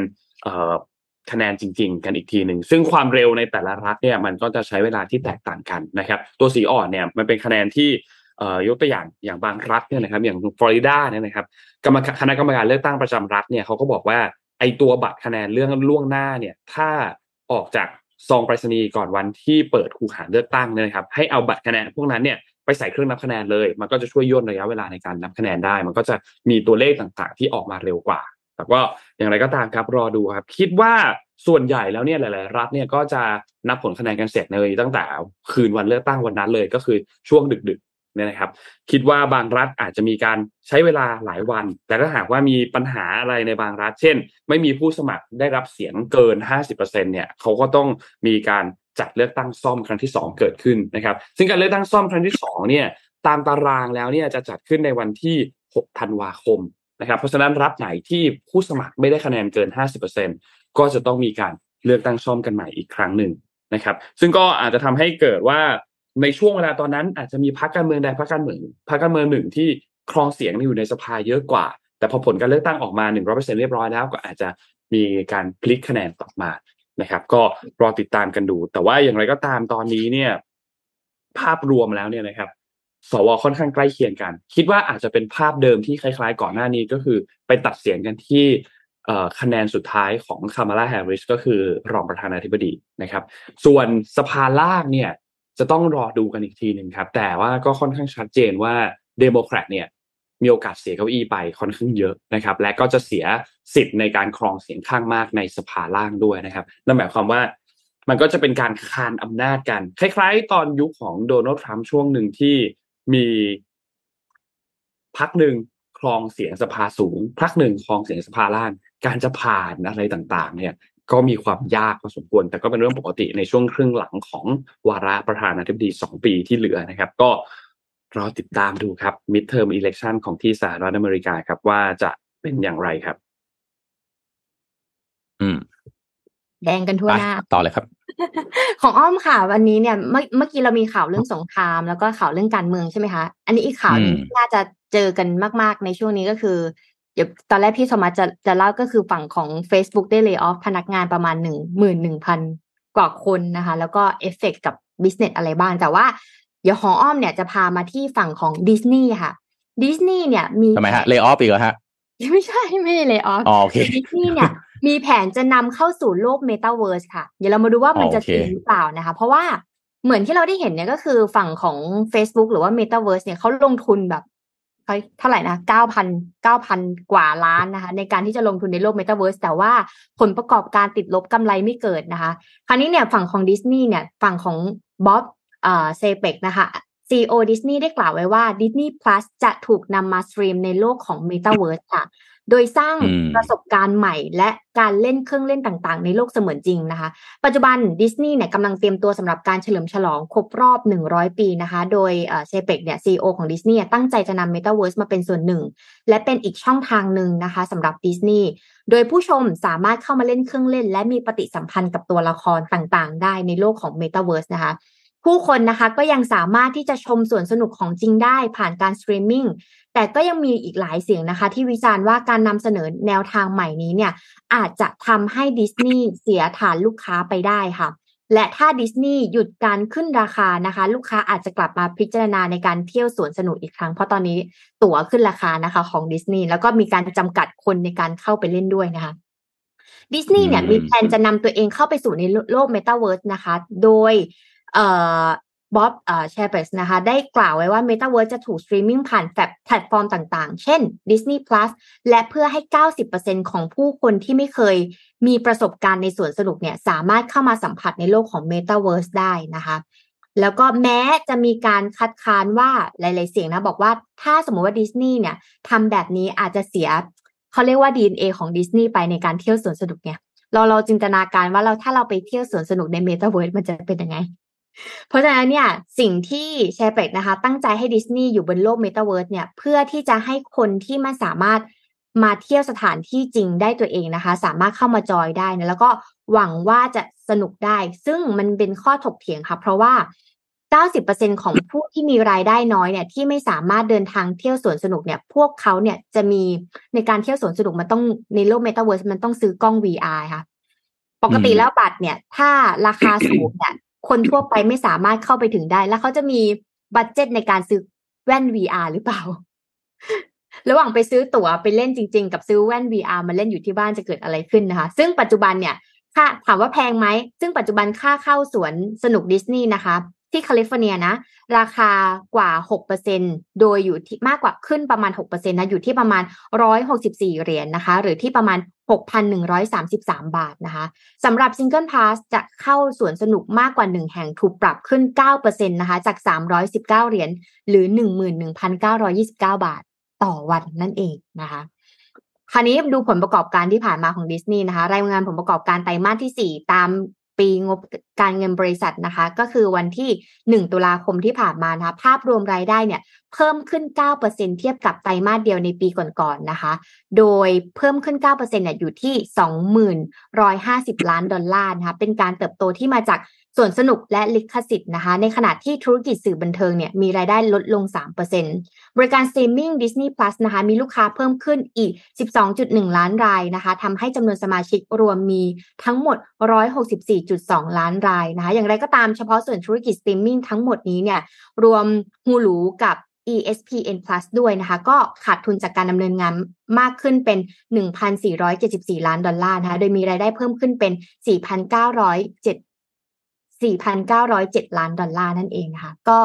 Speaker 3: คะแนนจริง ๆ กันอีกทีหนึ่งซึ่งความเร็วในแต่ละรัฐเนี่ยมันก็จะใช้เวลาที่แตกต่างกันนะครับ ตัวสีอ่อนเนี่ยมันเป็นคะแนนที่ ยกตัวอย่างอย่างบางรัฐเนี่ยนะครับอย่างฟลอริดาเนี่ยนะครับกรรมการคณะกรรมการเลือกตั้งประจำรัฐเนี่ยเขาก็บอกว่าไอตัวบัตรคะแนนเรื่องล่วงหน้าเนี่ยถ้าออกจากซองไปรษณีย์ก่อนวันที่เปิดคูหาเลือกตั้งเนี่ยนะครับให้เอาบัตรคะแนนพวกนั้นเนี่ยไปใส่เครื่องนับคะแนนเลย มันก็จะช่วยย่นระยะเวลาในการนับคะแนนได้ มันก็จะมีตัวเลขต่างๆ ที่ออกมาเร็วกว่า แต่ก็อย่างไรก็ตามครับรอดูครับ คิดว่าส่วนใหญ่แล้วเนี่ยหลาย ๆ รัฐเนี่ยก็จะนับผลคะแนนกันเสร็จเลยตั้งแต่คืนวันเลือกตั้งวันนั้นเลย ก็คือช่วงดึก เนี่ยนะครับ คิดว่าบางรัฐอาจจะมีการใช้เวลาหลายวัน แต่ถ้าหากว่ามีปัญหาอะไรในบางรัฐ เช่น ไม่มีผู้สมัครได้รับเสียงเกิน 50%เนี่ยเขาก็ต้องมีการจัดเลือกตั้งซ่อมครั้งที่ 2 เกิดขึ้นนะครับ ซึ่งการเลือกตั้งซ่อมครั้งที่2เนี่ยตามตารางแล้วเนี่ยจะจัดขึ้นในวันที่ 6 ธันวาคมนะครับ เพราะฉะนั้นรัฐไหนที่ผู้สมัครไม่ได้คะแนนเกิน 50%ก็จะต้องมีการเลือกตั้งซ่อมกันใหม่อีกครั้งหนึ่งนะครับ ซึ่งก็อาจจะทำให้เกิดว่า ในช่วงเวลาตอนนั้นอาจจะมีพรรคการเมืองใดพรรคการเมืองพรรคการเมืองหนึ่งที่ครองเสียงอยู่ในสภาเยอะกว่า แต่พอผลการเลือกตั้งออกมา100%เรียบร้อยแล้วก็อาจจะมีการพลิกคะแนนกลับมานะครับ ก็รอติดตามกันดู แต่ว่าอย่างไรก็ตามตอนนี้เนี่ย ภาพรวมแล้วเนี่ยนะครับสวค่อนข้างใกล้เคียงกัน คิดว่าอาจจะเป็นภาพเดิมที่คล้าย ๆ ก่อนหน้านี้ก็คือไปตัดเสียงกันที่คะแนนสุดท้ายของคามาลาแฮร์ริสก็คือรองประธานาธิบดีนะครับ ส่วนสภาล่างเนี่ย จะต้องรอดูกันอีกทีหนึ่งครับ แต่ว่าก็ค่อนข้างชัดเจนว่าเดโมแครตเนี่ยมีโอกาสเสียเก้าอี้ไปค่อนข้างเยอะนะครับ และก็จะเสียสิทธิ์ในการครองเสียงข้างมากในสภาล่างด้วยนะครับนั่นหมายความว่ามันก็จะเป็นการคานอำนาจกัน คล้ายๆ ตอนยุคของโดนัลด์ทรัมป์ช่วงหนึ่งที่มีพักหนึ่งครองเสียงสภาสูงพักหนึ่งครองเสียงสภาล่าง การจะผ่านอะไรต่างๆ เนี่ย ก็มีความยากพอสมควร แต่ก็เป็นเรื่องปกติในช่วงครึ่งหลังของวาระประธานาธิบดีสองปีที่เหลือนะครับ ก็รอติดตามดูครับ midterm election ของที่สหรัฐอเมริกาครับ ว่าจะเป็นอย่างไรครับ
Speaker 2: อืม
Speaker 4: แดงกันทั่วหน้า
Speaker 2: ต่อเลยครับ
Speaker 4: ของอ้อมค่ะวันนี้เนี่ยเมื่อเมื่อกี้เรามีข่าวเรื่องสงคราม แล้วก็ข่าวเรื่องการเมืองใช่ไหมคะ อันนี้อีกข่าวหนึง
Speaker 2: อืม
Speaker 4: ที่น่าจะเจอกันมาก ๆ ในช่วงนี้ก็คือ เดี๋ยวตอนแรกพี่สมัติจะจะเล่าก็คือฝั่งของ Facebook ได้ lay off พนักงานประมาณหนึ่งหมื่นหนึ่งพันกว่าคนนะคะ แล้วก็เอฟเฟกกับ business อะไรบ้าง แต่ว่าเดี๋ยวของอ้อมเนี่ยจะพามาที่ฝั่งของดิสนีย์ค่ะดิสนีย์เนี่ยมี
Speaker 2: ทำไมฮะเล y o อ f อีกเหรอฮะ
Speaker 4: ไม่ใช่ไม่ได้ lay off
Speaker 2: อ๋อโอเค
Speaker 4: ดิสนีย์เนี่ยมีแผนจะนำเข้าสู่โลกเมตาเวิร์สค่ะ เดี๋ยวเรามาดูว่ามันจะ
Speaker 2: โอเค
Speaker 4: จริงหรือเปล่านะคะ เพราะว่าเหมือนที่เราได้เห็นเนี่ยก็คือฝั่งของ Facebook หรือว่า Metaverse เนี่ยเขาลงทุนแบบ เท่าไหร่นะเก้าพันเก้าพันกว่าล้านนะคะ ในการที่จะลงทุนในโลกเมตาเวิร์สแต่ว่าผลประกอบการติดลบกำไรไม่เกิดนะคะ คราวนี้เนี่ยฝั่งของดิสนีย์เนี่ยฝั่งของบ๊อบเอ่อเชเปกนะคะ CEO ดิสนีย์ได้กล่าวไว้ว่า Disney Plus จะถูกนำมาสตรีมในโลกของ Metaverse ค่ะ โดยสร้าง
Speaker 2: อืม
Speaker 4: ประสบการณ์ใหม่ และการเล่นเครื่องเล่นต่างๆ ในโลกเสมือนจริงนะคะ ปัจจุบันดิสนีย์เนี่ยกำลังเตรียมตัวสำหรับการเฉลิมฉลองครบรอบ 100 ปีนะคะ โดยเชเปกเนี่ย CEO ของดิสนีย์ตั้งใจจะนำ Metaverse มาเป็นส่วนหนึ่ง และเป็นอีกช่องทางหนึ่งนะคะสำหรับดิสนีย์โดยผู้ชมสามารถเข้ามาเล่นเครื่องเล่น และมีปฏิสัมพันธ์กับตัวละครต่างๆ ได้ในโลกของ Metaverse นะคะ ผู้คนนะคะก็ยังสามารถที่จะชมสวนสนุกของจริงได้ผ่านการสตรีมมิ่งแต่ก็ยังมีอีกหลายเสียงนะคะ ที่วิจารณ์ว่าการนำเสนอแนวทางใหม่นี้เนี่ย อาจจะทำให้ดิสนีย์เสียฐานลูกค้าไปได้ค่ะ และถ้าดิสนีย์หยุดการขึ้นราคานะคะ ลูกค้าอาจจะกลับมาพิจารณาในการเที่ยวสวนสนุกอีกครั้ง เพราะตอนนี้ตั๋วขึ้นราคานะคะ ของดิสนีย์แล้วก็มีการจำกัดคนในการเข้าไปเล่นด้วยนะคะดิสนีย์เนี่ยมีแผนจะนำตัวเองเข้าไปสู่ในโลกเมตาเวิร์สนะคะ โดย เอ่อบ๊อบเอ่อแชร์เบสนะคะ ได้กล่าวไว้ว่า Metaverse จะถูกสตรีมมิ่งผ่านแพลตฟอร์มต่างๆ เช่น Disney Plus และเพื่อให้ 90%ของผู้คนที่ไม่เคยมีประสบการณ์ในสวนสนุกเนี่ย สามารถเข้ามาสัมผัสในโลกของ Metaverse ได้นะคะแล้วก็แม้จะมีการคัดค้านว่าหลายๆเสียงนะ บอกว่าถ้าสมมติว่าดิสนีย์เนี่ยทำแบบนี้อาจจะเสียเขาเรียกว่า DNA ของดิสนีย์ไปในการเที่ยวสวนสนุกเนี่ย เราเราจินตนาการว่าเราถ้าเราไปเที่ยวสวนสนุกในเมตาเวิร์สมันจะเป็นยังไง เพราะฉะนั้นเนี่ยสิ่งที่แชร์เปกนะคะ ตั้งใจให้ดิสนีย์อยู่บนโลกเมตาเวิร์สเนี่ยเพื่อที่จะให้คนที่ไม่สามารถมาเที่ยวสถานที่จริงได้ด้วยตัวเองนะคะ สามารถเข้ามาจอยได้นะแล้วก็หวังว่าจะสนุกได้ ซึ่งมันเป็นข้อถกเถียงค่ะ เพราะว่า 90%ของผู้ที่มีรายได้น้อยเนี่ยที่ไม่สามารถเดินทางเที่ยวสวนสนุกเนี่ย พวกเขาเนี่ยจะมีในการเที่ยวสวนสนุกมันต้องในโลกเมตาเวิร์สมันต้องซื้อกล้อง VR ค่ะ ปกติแล้วบัตรเนี่ย ถ้าราคาสูงเนี่ย คนทั่วไปไม่สามารถเข้าไปถึงได้ แล้วเขาจะมี budget ในการซื้อแว่น VR หรือเปล่า ระหว่างไปซื้อตั๋วไปเล่นจริง ๆ กับซื้อแว่น VR มาเล่นอยู่ที่บ้านจะเกิดอะไรขึ้นนะคะ ซึ่งปัจจุบันเนี่ยค่าถามว่าแพงไหม ซึ่งปัจจุบันค่าเข้าสวนสนุกดิสนีย์นะคะ ที่แคลิฟอร์เนียนะ ราคากว่า 6%โดยอยู่ที่มากกว่าขึ้นประมาณ 6%นะ อยู่ที่ประมาณ 164 เหรียญนนะคะ หรือที่ประมาณ 6,133 บาทนะคะสำหรับซิงเกิลพาสจะเข้าสวนสนุกมากกว่า 1 แห่งถูกปรับขึ้น 9%นะคะ จาก 319 เหรียญหรือ 11,929 บาทต่อวันนั่นเองนะคะคราวนี้ดูผลประกอบการที่ผ่านมาของดิสนีย์นะคะ รายงานผลประกอบการไตรมาสที่ 4 ตาม ปีงบการเงินบริษัทนะคะ ก็คือวันที่ 1 ตุลาคมที่ผ่านมานะคะ ภาพรวมรายได้เนี่ย เพิ่มขึ้น 9%เทียบกับไตรมาสเดียวในปีก่อนๆนะคะ โดยเพิ่มขึ้น 9%เนี่ยอยู่ที่20,150 ล้านดอลลาร์นะคะ เป็นการเติบโตที่มาจาก สวนสนุกและลิขสิทธิ์นะคะ ในขณะที่ธุรกิจสื่อบันเทิงเนี่ยมีรายได้ลดลง 3%บริการสตรีมมิ่ง Disney Plus นะคะมีลูกค้าเพิ่มขึ้นอีก 12.1 ล้านรายนะคะทำให้จำนวนสมาชิกรวมมีทั้งหมด 164.2 ล้านรายนะคะ อย่างไรก็ตามเฉพาะส่วนธุรกิจสตรีมมิ่งทั้งหมดนี้เนี่ยรวม Hulu กับ ESPN Plus ด้วยนะคะ ก็ขาดทุนจากการดำเนินงานมากขึ้นเป็น 1,474 ล้านดอลลาร์นะคะ โดยมีรายได้เพิ่มขึ้นเป็น 4,907 4,907 ล้านดอลลาร์นั่นเองนะคะ ก็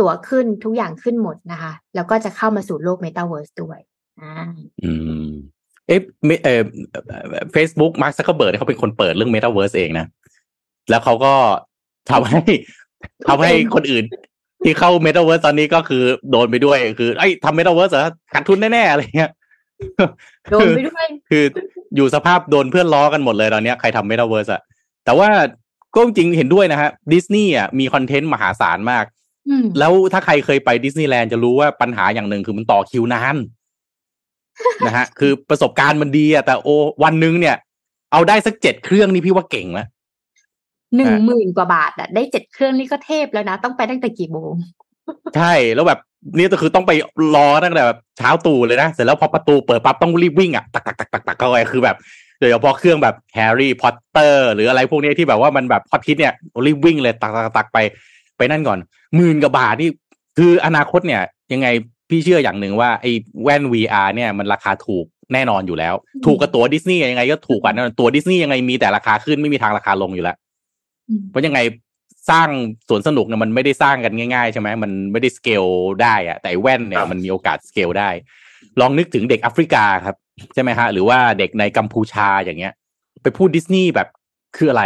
Speaker 4: ตั๋วขึ้นทุกอย่างขึ้นหมดนะคะ แล้วก็จะเข้ามาสู่โลก Metaverse ด้วยอ่า
Speaker 2: อืมเอ๊ะเอ่อเฟซบุ๊กมาร์คซักเคอร์เบิร์ดเขาเป็นคนเปิดเรื่อง Metaverse เองนะ แล้วเขาก็ทำให้ทำให้คนอื่นที่เข้า Metaverse ตอนนี้ก็คือโดนไปด้วยคือไอ้ทำ Metaverse เหรอขาดทุนแน่ๆอะไรเงี้ย
Speaker 4: โดนไปด้วย
Speaker 2: คืออยู่สภาพโดนเพื่อนล้อกันหมดเลยตอนเนี้ยใครทำ Metaverse อะแต่ว่า ก็จริงเห็นด้วยนะฮะดิสนีย์อะมีคอนเทนต์มหาศาลมาก
Speaker 4: อืม
Speaker 2: แล้วถ้าใครเคยไปดิสนีย์แลนด์จะรู้ว่าปัญหาอย่างหนึ่งคือมันต่อคิวนานนะฮะ คือประสบการณ์มันดีอะแต่โอ วันหนึ่งเนี่ย เอาได้สักเจ็ดเครื่องนี่พี่ว่าเก่งแล้ว
Speaker 4: หนึ่งหมื่นกว่าบาทอะได้เจ็ดเครื่องนี่ก็เทพแล้วนะ ต้องไปตั้งแต่กี่โมง
Speaker 2: ใช่แล้วแบบนี่ก็คือต้องไปรอตั้งแต่แบบเช้าตรู่เลยนะ เสร็จแล้วพอประตูเปิดปั๊บต้องรีบวิ่งอะตักตักตักตักตักเข้าไปคือแบบ โดยเฉพาะเครื่องแบบแฮร์รี่พอตเตอร์หรืออะไรพวกนี้ที่แบบว่ามันแบบฮอตฮิตเนี่ยรีบวิ่งเลยตักตักตักไปไปนั่นก่อนหมื่นกว่าบาทนี่คืออนาคตเนี่ย ยังไงพี่เชื่ออย่างหนึ่งว่าไอ้แว่น VR เนี่ยมันราคาถูกแน่นอนอยู่แล้ว ถูกกว่าตั๋วดิสนีย์ยังไงก็ถูกกว่าแน่นอนตั๋วดิสนีย์ยังไงมีแต่ราคาขึ้นไม่มีทางราคาลงอยู่แล้ว
Speaker 4: อืม
Speaker 2: เพราะยังไงสร้างสวนสนุกเนี่ยมันไม่ได้สร้างกันง่ายๆใช่ไหมมันไม่ได้สเกลได้อะแต่ไอ้แว่นเนี่ยค
Speaker 3: รับ
Speaker 2: มันมีโอกาสสเกลได้ ลองนึกถึงเด็กแอฟริกาครับ ใช่ไหมฮะหรือว่าเด็กในกัมพูชาอย่างเงี้ย ไปพูดดิสนีย์แบบคืออะไร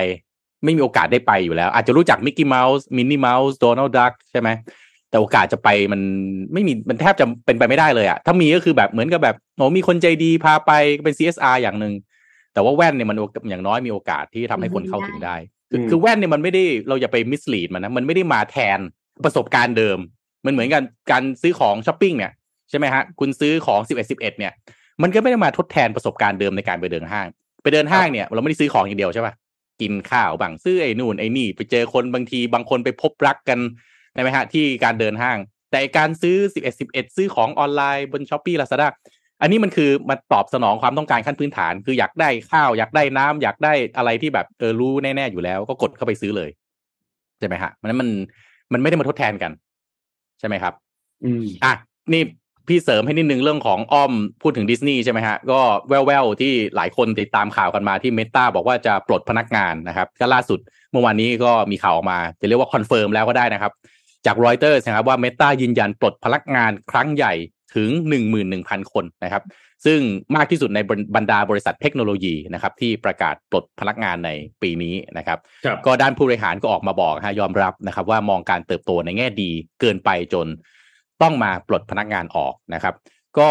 Speaker 2: ไม่มีโอกาสได้ไปอยู่แล้ว อาจจะรู้จักมิกกี้เมาส์มินนี่เมาส์โดนัลด์ดักใช่ไหมแต่โอกาสจะไปมันไม่มีมันแทบจะเป็นไปไม่ได้เลยอะถ้ามีก็คือแบบเหมือนกับแบบโอ้มีคนใจดีพาไปเป็น CSR อย่างหนึ่งแต่ว่าแว่นเนี่ยมันอย่างน้อยมีโอกาสที่ทำให้คนเข้าถึงได้ คือ
Speaker 3: อืม
Speaker 2: คือแว่นเนี่ยมันไม่ได้เราอย่าไปมิสลีดมันนะมันไม่ได้มาแทนประสบการณ์เดิม มันเหมือนกันการซื้อของช้อปปิ้งเนี่ยใช่ไหมฮะคุณซื้อของสิบเอ็ดสิบเอ็ดเนี่ย มันก็ไม่ได้มาทดแทนประสบการณ์เดิมในการไปเดินห้าง ไปเดินห้างเนี่ยเราไม่ได้ซื้อของอย่างเดียวใช่ป่ะกินข้าวบางซื้อไอ้นู่นไอ้นี่ไปเจอคนบางทีบางคนไปพบรักกันใช่ไหมฮะที่การเดินห้าง แต่การซื้อสิบเอ็ดสิบเอ็ดซื้อของออนไลน์บน Shopee Lazada อันนี้มันคือมาตอบสนองความต้องการขั้นพื้นฐาน คืออยากได้ข้าวอยากได้น้ำอยากได้อะไรที่แบบเออรู้แน่ๆอยู่แล้ว ก็กดเข้าไปซื้อเลยใช่ไหมฮะมันมันมันไม่ได้มาทดแทนกัน ใช่ไหมครับ
Speaker 3: อืม
Speaker 2: อะนี่ พี่เสริมให้นิดนึงเรื่องของอ้อมพูดถึงดิสนีย์ใช่ไหมฮะ ก็แววๆที่หลายคนติดตามข่าวกันมาที่ Meta บอกว่าจะปลดพนักงานนะครับ ก็ล่าสุดเมื่อวานนี้ก็มีข่าวออกมา จะเรียกว่า confirm แล้วก็ได้นะครับ จากรอยเตอร์นะครับว่า Meta ยืนยันปลดพนักงานครั้งใหญ่ถึง 11,000 คนนะครับ ซึ่งมากที่สุดในบรรดาบริษัทเทคโนโลยีนะครับที่ประกาศปลดพนักงานในปีนี้นะครับ
Speaker 3: ครับ
Speaker 2: ก็ด้านผู้บริหารก็ออกมาบอกฮะยอมรับนะครับว่ามองการเติบโตในแง่ดีเกินไปจน ต้องมาปลดพนักงานออกนะครับ ก็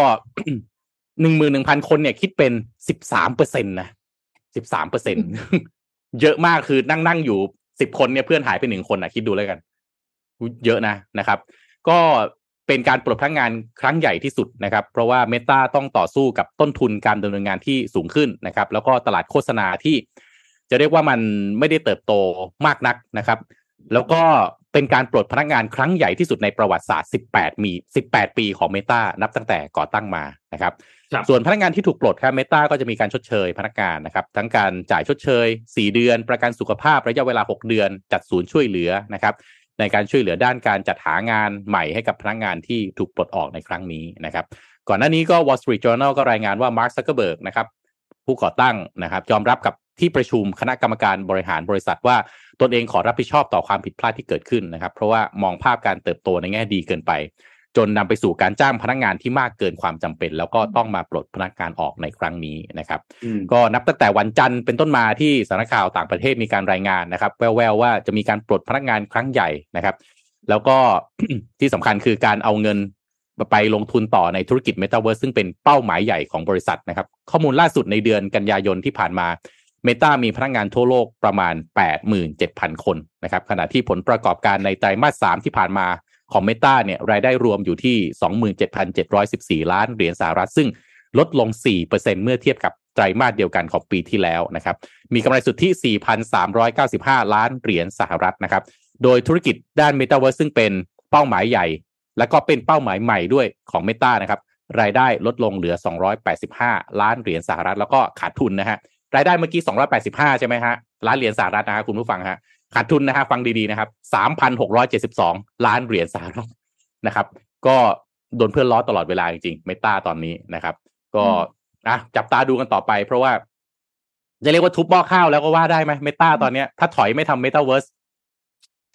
Speaker 2: หนึ่งหมื่นหนึ่งพันคนเนี่ยคิดเป็นสิบสามเปอร์เซ็นตนะสิบสามเปอร์เซ็นเยอะมากคือนั่งนั่งอยู่สิบคนเนี่ยเพื่อนหายไปหนึ่งคนนะคิดดูแล้วกัน เยอะนะนะครับ ก็เป็นการปลดพนักงานครั้งใหญ่ที่สุดนะครับ เพราะว่า Meta ต้องต่อสู้กับต้นทุนการดำเนินงานที่สูงขึ้นนะครับ แล้วก็ตลาดโฆษณาที่จะเรียกว่ามันไม่ได้เติบโตมากนักนะครับ แล้วก็ เป็นการปลดพนักงานครั้งใหญ่ที่สุดในประวัติศาสตร์ 18 มี 18 ปีของ Meta นับตั้งแต่ก่อตั้งมานะครับ
Speaker 3: ครับ
Speaker 2: ส่วนพนักงานที่ถูกปลดครับเมตาก็จะมีการชดเชยพนักงานนะครับ ทั้งการจ่ายชดเชย 4 เดือน ประกันสุขภาพระยะเวลา 6 เดือน จัดศูนย์ช่วยเหลือนะครับ ในการช่วยเหลือด้านการจัดหางานใหม่ให้กับพนักงานที่ถูกปลดออกในครั้งนี้นะครับ ก่อนหน้านี้ก็ Wall Street Journal ก็รายงานว่า Mark Zuckerberg นะครับผู้ก่อตั้งนะครับ ยอมรับกับ ที่ประชุมคณะกรรมการบริหารบริษัทว่าตนเองขอรับผิดชอบต่อความผิดพลาดที่เกิดขึ้นนะครับ เพราะว่ามองภาพการเติบโตในแง่ดีเกินไป จนนำไปสู่การจ้างพนักงานที่มากเกินความจำเป็น แล้วก็ต้องมาปลดพนักงานออกในครั้งนี้นะครับ
Speaker 3: อืม
Speaker 2: ก็นับตั้งแต่วันจันทร์เป็นต้นมาที่สำนักข่าวต่างประเทศมีการรายงานนะครับ แววๆว่าจะมีการปลดพนักงานครั้งใหญ่นะครับ แล้วก็ที่สำคัญคือการเอาเงินไปลงทุนต่อในธุรกิจ Metaverse ซึ่งเป็นเป้าหมายใหญ่ของบริษัทนะครับ ข้อมูลล่าสุดในเดือนกันยายนที่ผ่านมา Meta มีพนักงานทั่วโลกประมาณ 87,000 คนนะครับขณะที่ผลประกอบการในไตรมาส 3 ที่ผ่านมาของ Meta เนี่ยรายได้รวมอยู่ที่ 27,714 ล้านเหรียญสหรัฐ ซึ่งลดลง 4%เมื่อเทียบกับไตรมาสเดียวกันของปีที่แล้วนะครับมีกำไรสุทธิ 4,395 ล้านเหรียญสหรัฐนะครับโดยธุรกิจด้าน Metaverse ซึ่งเป็นเป้าหมายใหญ่ และก็เป็นเป้าหมายใหม่ด้วยของ Meta นะครับรายได้ลดลงเหลือ 285 ล้านเหรียญสหรัฐ แล้วก็ขาดทุนนะฮะ รายได้เมื่อกี้285ใช่ไหมฮะล้านเหรียญสหรัฐนะฮะคุณผู้ฟังฮะขาดทุนนะฮะฟังดีๆนะครับ3,672ล้านเหรียญสหรัฐนะครับ ก็โดนเพื่อนล้อตลอดเวลาจริงๆ Meta ตอนนี้นะครับ ก็อะจับตาดูกันต่อไป เพราะว่าจะเรียกว่าทุบหม้อข้าวแล้วก็ว่าได้ไหม Meta ตอนเนี้ย ถ้าถอยไม่ทำ Metaverse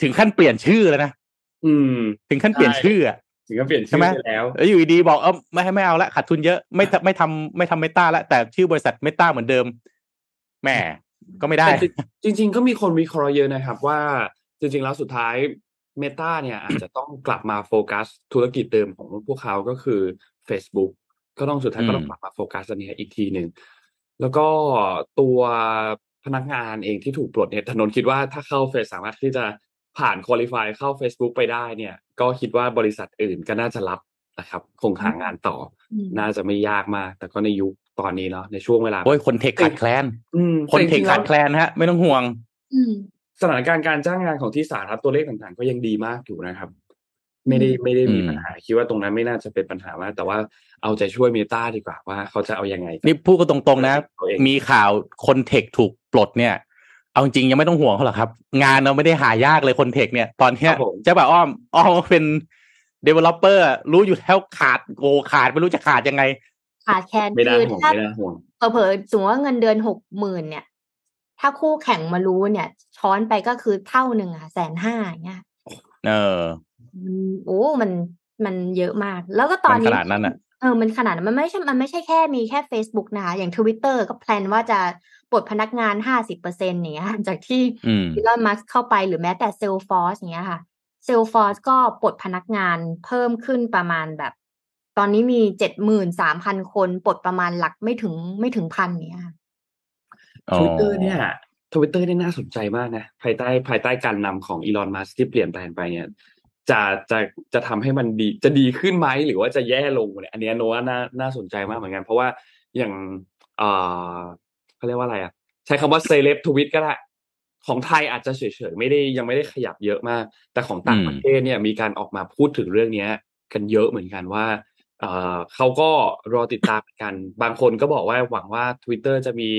Speaker 2: ถึงขั้นเปลี่ยนชื่อแล้วนะ
Speaker 3: อืม
Speaker 2: ถึงขั้นเปลี่ยน
Speaker 3: ใช่
Speaker 2: ชื่ออะ
Speaker 3: ถึงก็เปลี่ยน
Speaker 2: ใช่
Speaker 3: ชื่อ
Speaker 2: ไหม
Speaker 3: ไปแล้ว
Speaker 2: แล้วอยู่ดีๆบอกเออไม่ให้ไม่เอาละขาดทุนเยอะไม่ทำไม่ทำไม่ทำเมตาแล้วแต่ชื่อบริษัทเมตาเหมือนเดิม แหม่ก็ไม่ได้
Speaker 3: แต่จริงจริง ๆ ก็มีคนวิเคราะห์เยอะนะครับว่าจริง ๆ แล้วสุดท้าย Meta เนี่ยอาจจะต้องกลับมาโฟกัสธุรกิจเดิมของพวกเขาก็คือ Facebook ก็ต้องสุดท้ายก็ต้อง
Speaker 2: อืม
Speaker 3: กลับมาโฟกัสอันเนี้ยอีกทีหนึ่งแล้วก็ตัวพนักงานเองที่ถูกปลดเนี่ยนนท์คิดว่าถ้าเขาเฟสสามารถที่จะผ่าน qualify เข้า Facebook ไปได้เนี่ย ก็คิดว่าบริษัทอื่นก็น่าจะรับนะครับ คงหางานต่อ
Speaker 4: อืม
Speaker 3: น่าจะไม่ยากมาก แต่ก็ในยุค ตอนนี้เนาะในช่วงเวลา
Speaker 2: โอ้ยคนเทคขาดแคลน
Speaker 3: อืม
Speaker 2: คนเทค
Speaker 3: แต่จริงๆ
Speaker 2: ขาดแคลนฮะ ไม่ต้องห่วง
Speaker 4: อืม
Speaker 3: สถานการณ์การจ้างงานของที่สาธารณตัวเลขต่างๆ ก็ยังดีมากอยู่นะครับ ไม่ได้
Speaker 4: อืม
Speaker 3: ไม่ได้มี
Speaker 2: อืม
Speaker 3: ปัญหาคิดว่าตรงนั้นไม่น่าจะเป็นปัญหามากแต่ว่าเอาใจช่วยเมตาดีกว่าว่าเขาจะเอายังไง
Speaker 2: นี่พูดก็ตรงๆนะ
Speaker 3: ตัวเอง
Speaker 2: มีข่าวคนเทคถูกปลดเนี่ย เอาจริงๆยังไม่ต้องห่วงเขาหรอกครับ งานเราไม่ได้หายากเลยคนเทคเนี่ย ตอนเนี้ย
Speaker 3: ครับผม
Speaker 2: เจะแบบอ้อมอ้อมเป็น developer รู้อยู่แล้วขาดโอขาดไม่รู้จะขาดยังไง
Speaker 4: ขาดแคลน
Speaker 3: ไม่ได้
Speaker 4: คือ
Speaker 3: ห่วง
Speaker 4: ถ้า
Speaker 3: ไม่ได้ห่วง
Speaker 4: เผลอๆสมมติว่าเงินเดือนหกหมื่นเนี่ย ถ้าคู่แข่งมารู้เนี่ย ช้อนไปก็คือเท่าหนึ่งอะแสนห้าอย่างเงี้ย
Speaker 2: เออ
Speaker 4: มันโอ้มันมันเยอะมาก แล้วก็ตอน
Speaker 2: มัน
Speaker 4: นี้
Speaker 2: ขนาดนั้นอะ
Speaker 4: เออมันขนาดนั้นมันไม่ใช่ มันไม่ใช่แค่มีแค่ Facebook นะคะ อย่าง Twitter ก็แพลนว่าจะปลดพนักงานห้าสิบเปอร์เซ็นต์อย่างเงี้ย จากที่
Speaker 2: อืม
Speaker 4: อีลอนมัสเข้าไปหรือแม้แต่ Salesforce อย่างเงี้ยค่ะ Salesforce ก็ปลดพนักงานเพิ่มขึ้นประมาณแบบ ตอนนี้มีเจ็ดหมื่นสามพันคนปลดประมาณหลักไม่ถึงไม่ถึงพันเนี้ยค่ะ
Speaker 3: ทวิตเตอร์เนี่ยทวิตเตอร์เนี่ยน่าสนใจมากนะ ภายใต้ภายใต้การนำของอีลอนมัสที่เปลี่ยนแปลงไปเนี่ยจะจะจะทำให้มันดีจะดีขึ้นไหมหรือว่าจะแย่ลงเนี่ยอันเนี้ยโนว่าน่าน่าสนใจมากเหมือนกัน เพราะว่าอย่างเอ่อเขาเรียกว่าอะไรอะ ใช้คำว่าเซเลบทวิตก็ได้ของไทยอาจจะเฉยๆไม่ได้ยังไม่ได้ขยับเยอะมาก แต่ของต่าง
Speaker 2: อืม
Speaker 3: ประเทศเนี่ยมีการออกมาพูดถึงเรื่องเนี้ย กันเยอะเหมือนกันว่า เอ่อเขาก็รอติดตามกัน บางคนก็บอกว่าหวังว่า Twitter จะมี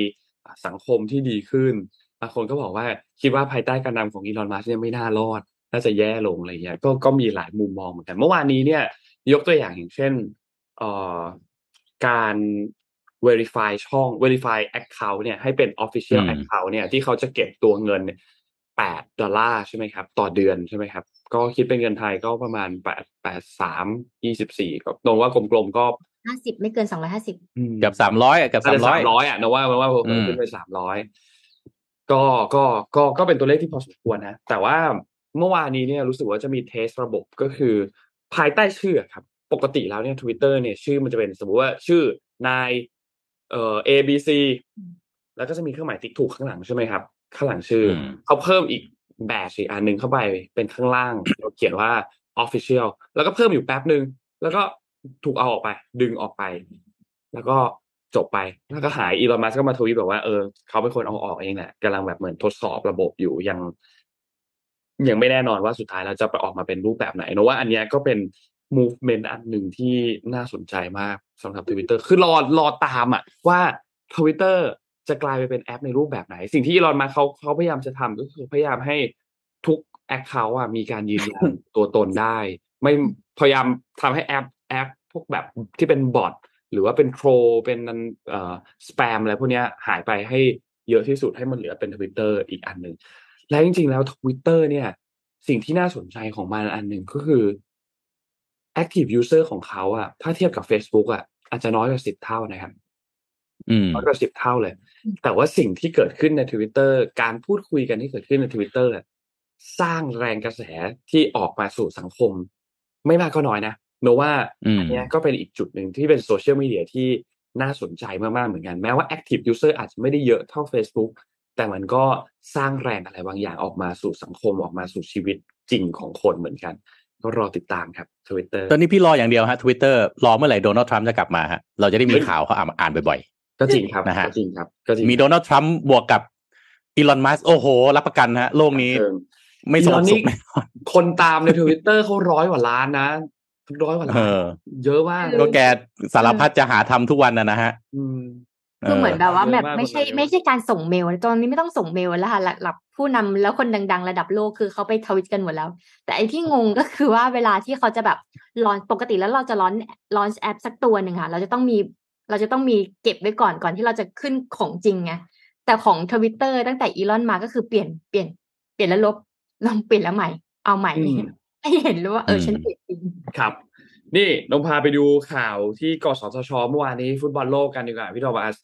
Speaker 3: สังคมที่ดีขึ้น บางคนก็บอกว่าคิดว่าภายใต้การนำของอีลอนมัสเนี่ยไม่น่ารอด น่าจะแย่ลงอะไรเงี้ย ก็ก็มีหลายมุมมองเหมือนกัน เมื่อวานนี้เนี่ย ยกตัวอย่างอย่างเช่นเอ่อการ verify ช่อง verify account เนี่ยให้เป็น official
Speaker 2: อืม
Speaker 3: account เนี่ยที่เขาจะเก็บตัวเงิน เนี่ยแปดดอลลาร์ใช่ไหมครับ ต่อเดือนใช่ไหมครับ ก็คิดเป็นเงินไทยก็ประมาณแปดแปดสามยี่สิบสี่ก็ตรงว่ากลมๆก็
Speaker 4: ห้าสิบไม่เกินสองร้อยห้าสิบ
Speaker 3: อืม
Speaker 2: เกือบสามร้อยเกือบ
Speaker 3: น่า
Speaker 2: สาม
Speaker 3: จะ
Speaker 2: ร้อ
Speaker 3: สายมร้อยอะนะว่านะว่า
Speaker 2: อืม
Speaker 3: ขึ้นไปสามร้อยก็ก็ก็ก็เป็นตัวเลขที่พอสมควรนะ แต่ว่าเมื่อวานนี้เนี่ยรู้สึกว่าจะมีเทสระบบก็คือ ภายใต้ชื่อครับ ปกติแล้วเนี่ย Twitter เนี่ยชื่อมันจะเป็นสมมติว่าชื่อนายเอ่อ A B C แล้วก็จะมีเครื่องหมายติ๊กถูกข้างหลังใช่ไหมครับ ข้างหลังชื่ออ
Speaker 2: ม
Speaker 3: เขาเพิ่มอีกแบชอีกอันหนึ่งเข้าไปเป็นข้างล่างเขียนว่า official แล้วก็เพิ่มอยู่แป๊บหนึ่งแล้วก็ถูกเอาออกไป ดึงออกไป แล้วก็จบไป แล้วก็หายอีลอนมัสก็มาทวีตบอกว่าเออเขาเป็นคนเอาออกเองแหละกำลังแบบเหมือนทดสอบระบบอยู่ยัง ยังไม่แน่นอนว่าสุดท้ายแล้วจะไปออกมาเป็นรูปแบบไหนเนอะว่าอันเนี้ยก็เป็น movement อันหนึ่งที่น่าสนใจมากสำหรับทวิตเตอร์คือรอรอตามอะว่าทวิตเตอร์ จะกลายไปเป็นแอปในรูปแบบไหน สิ่งที่อีลอนมาเขาเขาพยายามจะทำก็คือพยายามให้ทุก account อะมีการยืนยันตัวตนได้ ไม่พยายามทำให้แอปแอปพวกแบบที่เป็นบอทหรือว่าเป็นโทรเป็นเอ่อสแปมอะไรพวกเนี้ยหายไปให้เยอะที่สุดให้มันเหลือเป็นทวิตเตอร์อีกอันหนึ่งและจริงๆแล้ว Twitter เนี่ย สิ่งที่น่าสนใจของมันอันหนึ่งก็คือ active user ของเขาอะถ้าเทียบกับ Facebook อะอาจจะน้อยกว่าสิบเท่านะครับ
Speaker 2: อืม
Speaker 3: น้อยกว่าสิบเท่าเลย แต่ว่าสิ่งที่เกิดขึ้นใน Twitter การพูดคุยกันที่เกิดขึ้นใน Twitter อะสร้างแรงกระแสที่ออกมาสู่สังคม ไม่มากก็น้อยนะโนว่า
Speaker 2: อืม
Speaker 3: อันเนี้ยก็เป็นอีกจุดหนึ่งที่เป็นโซเชียลมีเดียที่น่าสนใจมากๆเหมือนกัน แม้ว่า active user อาจจะไม่ได้เยอะเท่า Facebook แต่มันก็สร้างแรงอะไรบางอย่างออกมาสู่สังคมออกมาสู่ชีวิตจริงของคนเหมือนกัน ก็รอติดตามครับ Twitter
Speaker 2: ตอนนี้พี่รออย่างเดียวฮะทวิตเตอร์รอเมื่อไหร่โดนัลด์ทรัมป์จะกลับมาฮะเราจะได้มีข่าวเขาอ่านอ่านบ่อย
Speaker 3: ก็จริงครับ
Speaker 2: นะฮะ
Speaker 3: ก็จริงครับก็จริง
Speaker 2: ๆมีโดนัลด์ทรัมป์บวกกับอีลอนมัสโอ้โห รับประกันฮะ โลกนี้
Speaker 3: เออ
Speaker 2: ไม่สงบ
Speaker 3: อีลอนนี่
Speaker 2: สุขแน่นอน
Speaker 3: คนตามใน Twitter เขาร้อยกว่าล้านนะร้อยกว่าล้า
Speaker 2: เอนอ
Speaker 3: เยอะมาก
Speaker 2: ก็แกสารพัดจะหาทำทุกวันนะนะฮะ
Speaker 3: อืม
Speaker 4: คือเหมือนแบบว่า
Speaker 3: เยอะ
Speaker 4: แบบ
Speaker 3: มาก
Speaker 4: ไม่ใช่
Speaker 3: คนเยอะ
Speaker 4: ไม่ใช่การส่งเมลตอนนี้ไม่ต้องส่งเมลแล้วค่ะหลักหลักผู้นำแล้วคนดัง ๆ ระดับโลกคือเขาไปทวิตกันหมดแล้ว แต่ไอ้ที่งงก็คือว่าเวลาที่เขาจะแบบลอนปกติแล้วเราจะลอนลอนแอปสักตัวหนึ่งค่ะ เราจะต้องมี เราจะต้องมีเก็บไว้ก่อนก่อนที่เราจะขึ้นของจริงไงแต่ของทวิตเตอร์ตั้งแต่อีลอนมาก็คือเปลี่ยนเปลี่ยนเปลี่ยนแล้วลบลองเปลี่ยนแล้วใหม่ เอาใหม่
Speaker 3: อืม
Speaker 4: ให้เห็นรู้ว่าเออ
Speaker 2: อืม
Speaker 4: ฉันเปลี่ยนจริง
Speaker 3: ครับ นี่นงพาไปดูข่าวที่กสทชเมื่อวานนี้ฟุตบอลโลกกันดีกว่าพี่โทมัส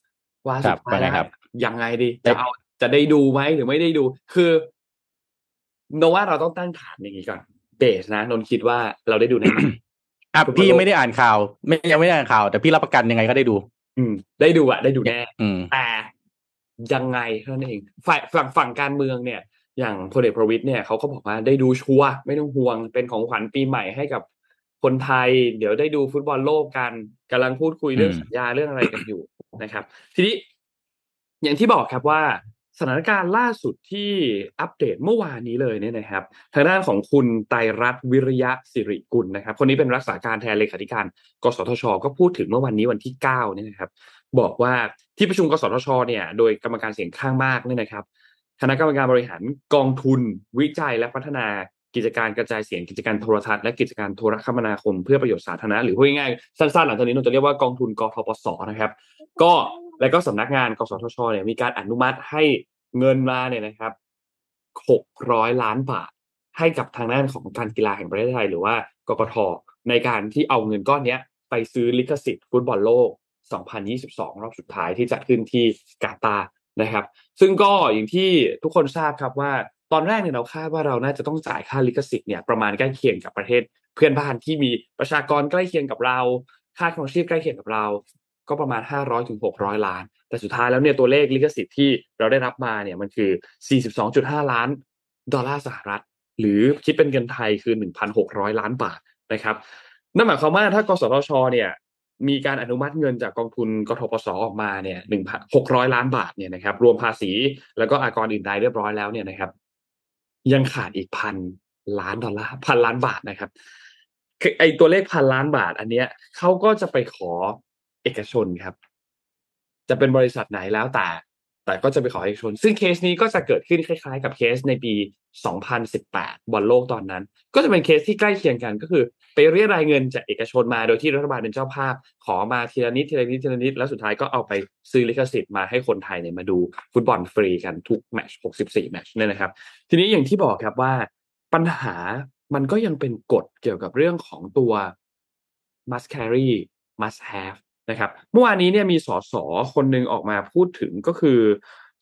Speaker 3: ว่า
Speaker 2: ค
Speaker 3: สุ
Speaker 2: รั
Speaker 3: ด
Speaker 2: บ
Speaker 3: ท้ายแล้ว
Speaker 2: ว่าไงครับ
Speaker 3: ยังไงดี
Speaker 2: ได้
Speaker 3: จะเอาจะได้ดูไหมหรือไม่ได้ดู คือโนว่าเราต้องตั้งฐานอย่างนี้ก่อนเบสนะนนท์คิดว่าเราได้ดูแน่น อน
Speaker 2: อะ
Speaker 3: ฟุตบอล
Speaker 2: พี่
Speaker 3: โล
Speaker 2: ยัง
Speaker 3: ก
Speaker 2: ไม่ได้อ่านข่าว ไม่ยังไม่ได้อ่านข่าว แต่พี่รับประกันยังไงก็ได้ดู
Speaker 3: อืม ได้ดูอะได้ดูแน่
Speaker 2: อืม
Speaker 3: แต่ยังไงเท่านั้นเองฝ่ายฝั่งฝั่งการเมืองเนี่ย อย่างพลเอกประวิตยเนี่ยเขาก็บอกว่าได้ดูชัวร์ไม่ต้องห่วงเป็นของขวัญปีใหม่ให้กับคนไทย เดี๋ยวได้ดูฟุตบอลโลกกันกำลังพูดคุยเรื่อง
Speaker 2: อืม
Speaker 3: สัญญาเรื่องอะไรกันอยู่นะครับ ทีนี้อย่างที่บอกครับว่า สถานการณ์ล่าสุดที่อัปเดตเมื่อวานนี้เลยเนี่ยนะครับ ทางด้านของคุณไตรรัตน์วิริยะสิริกุลนะครับ คนนี้เป็นรักษาการแทนเลขาธิการกสทช ก็พูดถึงเมื่อวันนี้วันที่เก้าเนี่ยนะครับ บอกว่าที่ประชุมกสทช เนี่ย โดยกรรมการเสียงข้างมากเนี่ยนะครับคณะกรรมการบริหารกองทุน วิจัยและพัฒนากิจการกระจายเสียงกิจการโทรทัศน์และกิจการโทรคมนาคมเพื่อประโยชน์สาธารณะหรือพูดง่ายๆสั้นๆหลังจากนี้เราจะเรียกว่ากองทุนกทปสนะครับ ก็ และก็สำนักงานกสทชเนี่ยมีการอนุมัติให้เงินมาเนี่ยนะครับหกร้อยล้านบาท ให้กับทางด้านของการกีฬาแห่งประเทศไทย หรือว่ากกทในการที่เอาเงินก้อนเนี้ย ไปซื้อลิขสิทธิ์ฟุตบอลโลก 2022 รอบสุดท้ายที่จัดขึ้นที่กาตาร์นะครับ ซึ่งก็อย่างที่ทุกคนทราบครับว่าตอนแรกเนี่ยเราคาดว่าเราน่าจะต้องจ่ายค่าลิขสิทธิ์เนี่ยประมาณใกล้เคียงกับประเทศ เพื่อนบ้านที่มีประชากรใกล้เคียงกับเรา ค่าครองชีพใกล้เคียงกับเรา ก็ประมาณ 500ถึง600 ล้าน แต่สุดท้ายแล้วเนี่ยตัวเลขลิขสิทธิ์ที่เราได้รับมาเนี่ยมันคือ 42.5 ล้านดอลลาร์สหรัฐ หรือคิดเป็นเงินไทยคือ 1,600 ล้านบาทนะครับนั่นหมายความว่าถ้ากสทชเนี่ยมีการอนุมัติเงินจากกองทุนกทปสออกมาเนี่ยหนึ่งพันหกร้อยล้านบาทเนี่ยนะครับรวมภาษีแล้วก็อากรอื่นใดเรียบร้อยแล้วเนี่ยนะครับ ยังขาดอีกพันล้านดอลลาร์พันล้านบาทนะครับไอตัวเลขพันล้านบาท อันเนี้ยเขาก็จะไปขอ เอกชนครับ จะเป็นบริษัทไหนแล้วแต่ แต่ก็จะไปขอเอกชน ซึ่งเคสนี้ก็จะเกิดขึ้นคล้ายๆ กับเคสในปี 2018 บอลโลกตอนนั้น ก็จะเป็นเคสที่ใกล้เคียงกันก็คือ ไปเรี่ยไรเงินจากเอกชนมาโดยที่รัฐบาลเป็นเจ้าภาพ ขอมาทีละนิดทีละนิดทีละนิดแล้วสุดท้ายก็เอาไปซื้อลิขสิทธิ์มาให้คนไทยเนี่ยมาดูฟุตบอลฟรีกันทุกแมตช์64แมตช์เนี่ยนะครับ ทีนี้อย่างที่บอกครับว่าปัญหามันก็ยังเป็นกฎเกี่ยวกับเรื่องของตัว must carry must have นะครับเมื่อวานนี้เนี่ยมีสสคนหนึ่งออกมาพูดถึงก็คือ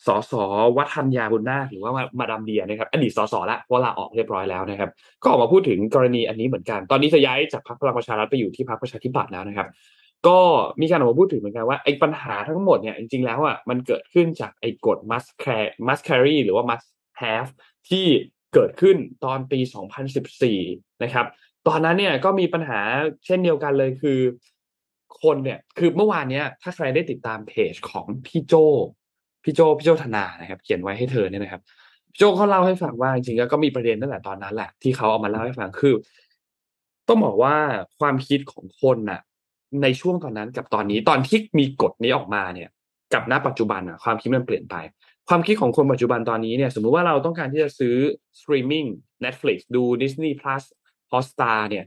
Speaker 3: สสวัฒนยาบุญนาหรือว่ามาดามเดียนะครับอดีตสสละเพราะลาออกเรียบร้อยแล้วนะครับ ก็ออกมาพูดถึงกรณีอันนี้เหมือนกัน ตอนนี้จะย้ายจากพรรคพลังประชารัฐไปอยู่ที่พรรคประชาธิปัตย์แล้วนะครับ ก็มีการออกมาพูดถึงเหมือนกันว่าไอ้ปัญหาทั้งหมดเนี่ยจริงๆแล้วอะมันเกิดขึ้นจากไอ้กฎ must carry must carry หรือว่า must have ที่เกิดขึ้นตอนปี 2014 นะครับ ตอนนั้นเนี่ยก็มีปัญหาเช่นเดียวกันเลยคือ คนเนี่ยคือเมื่อวานเนี้ย ถ้าใครได้ติดตามเพจของพี่โจพี่โจพี่โจธนานะครับ เขียนไว้ให้เธอเนี่ยนะครับโจเขาเล่าให้ฟังว่าจริงๆก็มีประเด็นตั้งแต่ตอนนั้นแหละที่เขาเอามาเล่าให้ฟังคือ ต้องบอกว่าความคิดของคนน่ะ ในช่วงตอนนั้นกับตอนนี้ตอนที่มีกฎนี้ออกมาเนี่ย กับณปัจจุบันอะ ความคิดมันเปลี่ยนไป ความคิดของคนปัจจุบันตอนนี้เนี่ย สมมุติว่าเราต้องการที่จะซื้อ streaming Netflix ดู Disney Plus Hotstar เนี่ย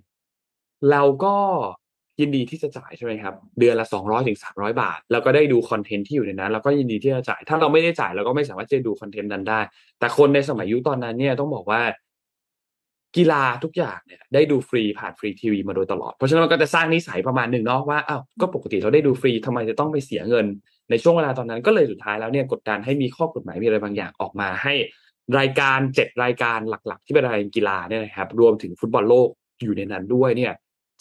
Speaker 3: เราก็ ยินดีที่จะจ่ายใช่ไหมครับเดือนละสองร้อยถึงสามร้อยบาท แล้วก็ได้ดู content ที่อยู่ในนั้นเราก็ยินดีที่จะจ่าย ถ้าเราไม่ได้จ่ายเราก็ไม่สามารถจะดู content นั้นได้ แต่คนในสมัยยุคตอนนั้นเนี่ยต้องบอกว่ากีฬาทุกอย่างเนี่ยได้ดูฟรีผ่านฟรีทีวีมาโดยตลอด เพราะฉะนั้นมันก็จะสร้างนิสัยประมาณหนึ่งเนาะว่าอ้าวก็ปกติเราได้ดูฟรีทำไมจะต้องไปเสียเงิน ในช่วงเวลาตอนนั้นก็เลยสุดท้ายแล้วเนี่ยกดดันให้มีข้อกฎหมายมีอะไรบางอย่างออกมาให้ รายการเจ็ดรายการหลัก ๆ ที่เป็นรายการกีฬาเนี่ยนะครับรวมถึงฟุตบอลโลกอยู่ในนั้นด้วยเนี่ย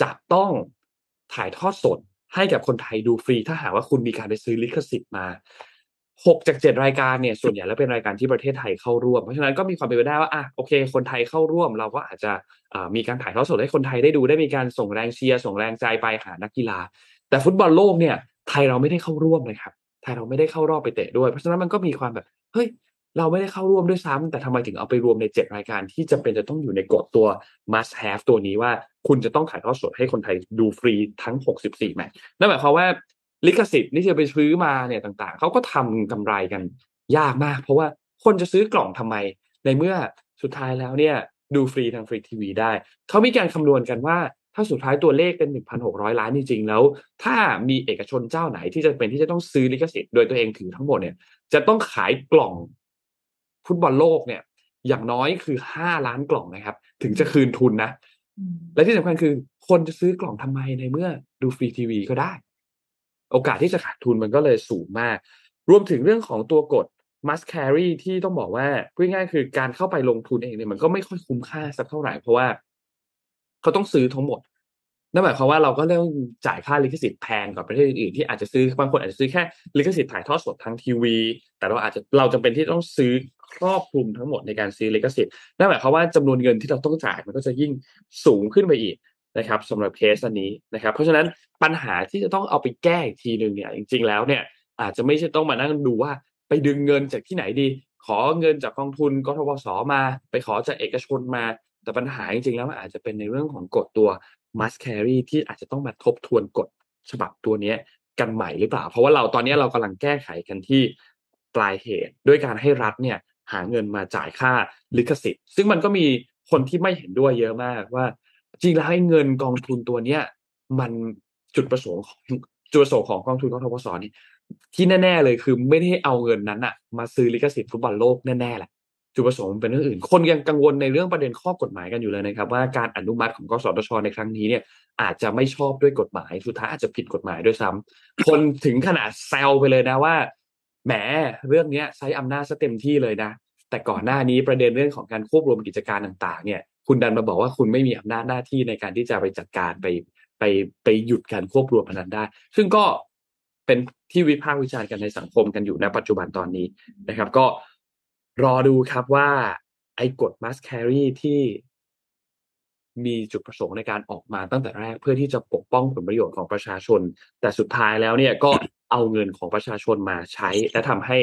Speaker 3: จะต้อง ถ่ายทอดสดให้กับคนไทยดูฟรี ถ้าหากว่าคุณมีการไปซื้อลิขสิทธิ์มาหกจากเจ็ดรายการเนี่ยส่วนใหญ่แล้วเป็นรายการที่ประเทศไทยเข้าร่วม เพราะฉะนั้นก็มีความเป็นไปได้ว่าอะโอเค คนไทยเข้าร่วม เราก็อาจจะมีการถ่ายทอดสดให้คนไทยได้ดูได้มีการส่งแรงเชียร์ส่งแรงใจไปหานักกีฬา แต่ฟุตบอลโลกเนี่ย ไทยเราไม่ได้เข้าร่วมเลยครับไทยเราไม่ได้เข้ารอบไปเตะด้วย เพราะฉะนั้นมันก็มีความแบบเฮ้ย เราไม่ได้เข้าร่วมด้วยซ้ำแต่ทำไมถึงเอาไปรวมในเจ็ดรายการที่จำเป็นจะต้องอยู่ในกฎตัว must have ตัวนี้ว่าคุณจะต้องถ่ายทอดสดให้คนไทยดูฟรีทั้ง 64แมตช์นั่นหมายความว่าลิขสิทธิ์ที่จะไปซื้อมาเนี่ยต่างๆ เขาก็ทำกำไรกันยากมาก เพราะว่าคนจะซื้อกล่องทำไม ในเมื่อสุดท้ายแล้วเนี่ยดูฟรีทางฟรีทีวีได้ เขามีการคำนวณกันว่าถ้าสุดท้ายตัวเลขเป็น 1,600 ล้านจริงๆ แล้ว ถ้ามีเอกชนเจ้าไหนที่จะเป็นที่จะต้องซื้อลิขสิทธิ์โดยตัวเองถือทั้งหมดเนี่ย จะต้องขายกล่อง ฟุตบอลโลกเนี่ยอย่างน้อยคือห้าล้านกล่องนะครับ ถึงจะคืนทุนนะ และที่สำคัญคือคนจะซื้อกล่องทำไมในเมื่อดูฟรีทีวีก็ได้ โอกาสที่จะขาดทุนมันก็เลยสูงมาก รวมถึงเรื่องของตัวกฎ must carry ที่ต้องบอกว่าพูดง่ายคือการเข้าไปลงทุนเองเนี่ยมันก็ไม่ค่อยคุ้มค่าสักเท่าไหร่เพราะว่า เขาต้องซื้อทั้งหมดนั่นหมายความว่าเราก็เริ่มจ่ายค่าลิขสิทธิ์แพงกว่าประเทศอื่นๆที่อาจจะซื้อบางคนอาจจะซื้อแค่ลิขสิทธิ์ถ่ายทอดสดทางทีวี แต่เราอาจจะเราจำเป็นที่ต้องซื้อ ครอบคลุมทั้งหมดในการซื้อลิขสิทธิ์นั่นหมายความว่าจำนวนเงินที่เราต้องจ่ายมันก็จะยิ่งสูงขึ้นไปอีกนะครับสำหรับเคสอันนี้นะครับ เพราะฉะนั้นปัญหาที่จะต้องเอาไปแก้อีกทีหนึ่งเนี่ยจริง ๆ แล้วเนี่ยอาจจะไม่ใช่ต้องมานั่งดูว่าไปดึงเงินจากที่ไหนดี ขอเงินจากกองทุนกทบสมา ไปขอจากเอกชนมา แต่ปัญหาจริงๆแล้วมันอาจจะเป็นในเรื่องของกฎตัว must carry ที่อาจจะต้องมาทบทวนกฎฉบับตัวนี้กันใหม่หรือเปล่า เพราะว่าเราตอนนี้เรากำลังแก้ไขกันที่ปลายเหตุ ด้วยการให้รัฐเนี่ย หาเงินมาจ่ายค่าลิขสิทธิ์ ซึ่งมันก็มีคนที่ไม่เห็นด้วยเยอะมากว่า จริงแล้วให้เงินกองทุนตัวเนี้ยมันจุดประสงค์ของจุดประสงค์ของกองทุนกทบสนี่ที่แน่ ๆ เลยคือไม่ได้เอาเงินนั้นอะมาซื้อลิขสิทธิ์ฟุตบอลโลกแน่ๆแหละจุดประสงค์เป็นเรื่องอื่น คนยังกังวลในเรื่องประเด็นข้อกฎหมายกันอยู่เลยนะครับ ว่าการอนุมัติของกสทชในครั้งนี้เนี่ยอาจจะไม่ชอบด้วยกฎหมายสุดท้ายอาจจะผิดกฎหมายด้วยซ้ำคนถึงขนาดแซวไปเลยนะว่า แหมเรื่องนี้ใช้อำนาจซะเต็มที่เลยนะ แต่ก่อนหน้านี้ประเด็นเรื่องของการควบรวมกิจการต่าง ๆ เนี่ย คุณดันมาบอกว่าคุณไม่มีอำนาจหน้าที่ในการที่จะไปจัดการไปไปไปหยุดการควบรวมพนันได้ ซึ่งก็เป็นที่วิพากษ์วิจารณ์กันในสังคมกันอยู่ในปัจจุบันตอนนี้นะครับ ก็รอดูครับว่าไอ้กฎ must carry ที่มีจุดประสงค์ในการออกมาตั้งแต่แรกเพื่อที่จะปกป้องผลประโยชน์ของประชาชน แต่สุดท้ายแล้วเนี่ยก็ เอาเงินของประชาชนมาใช้ และทำให้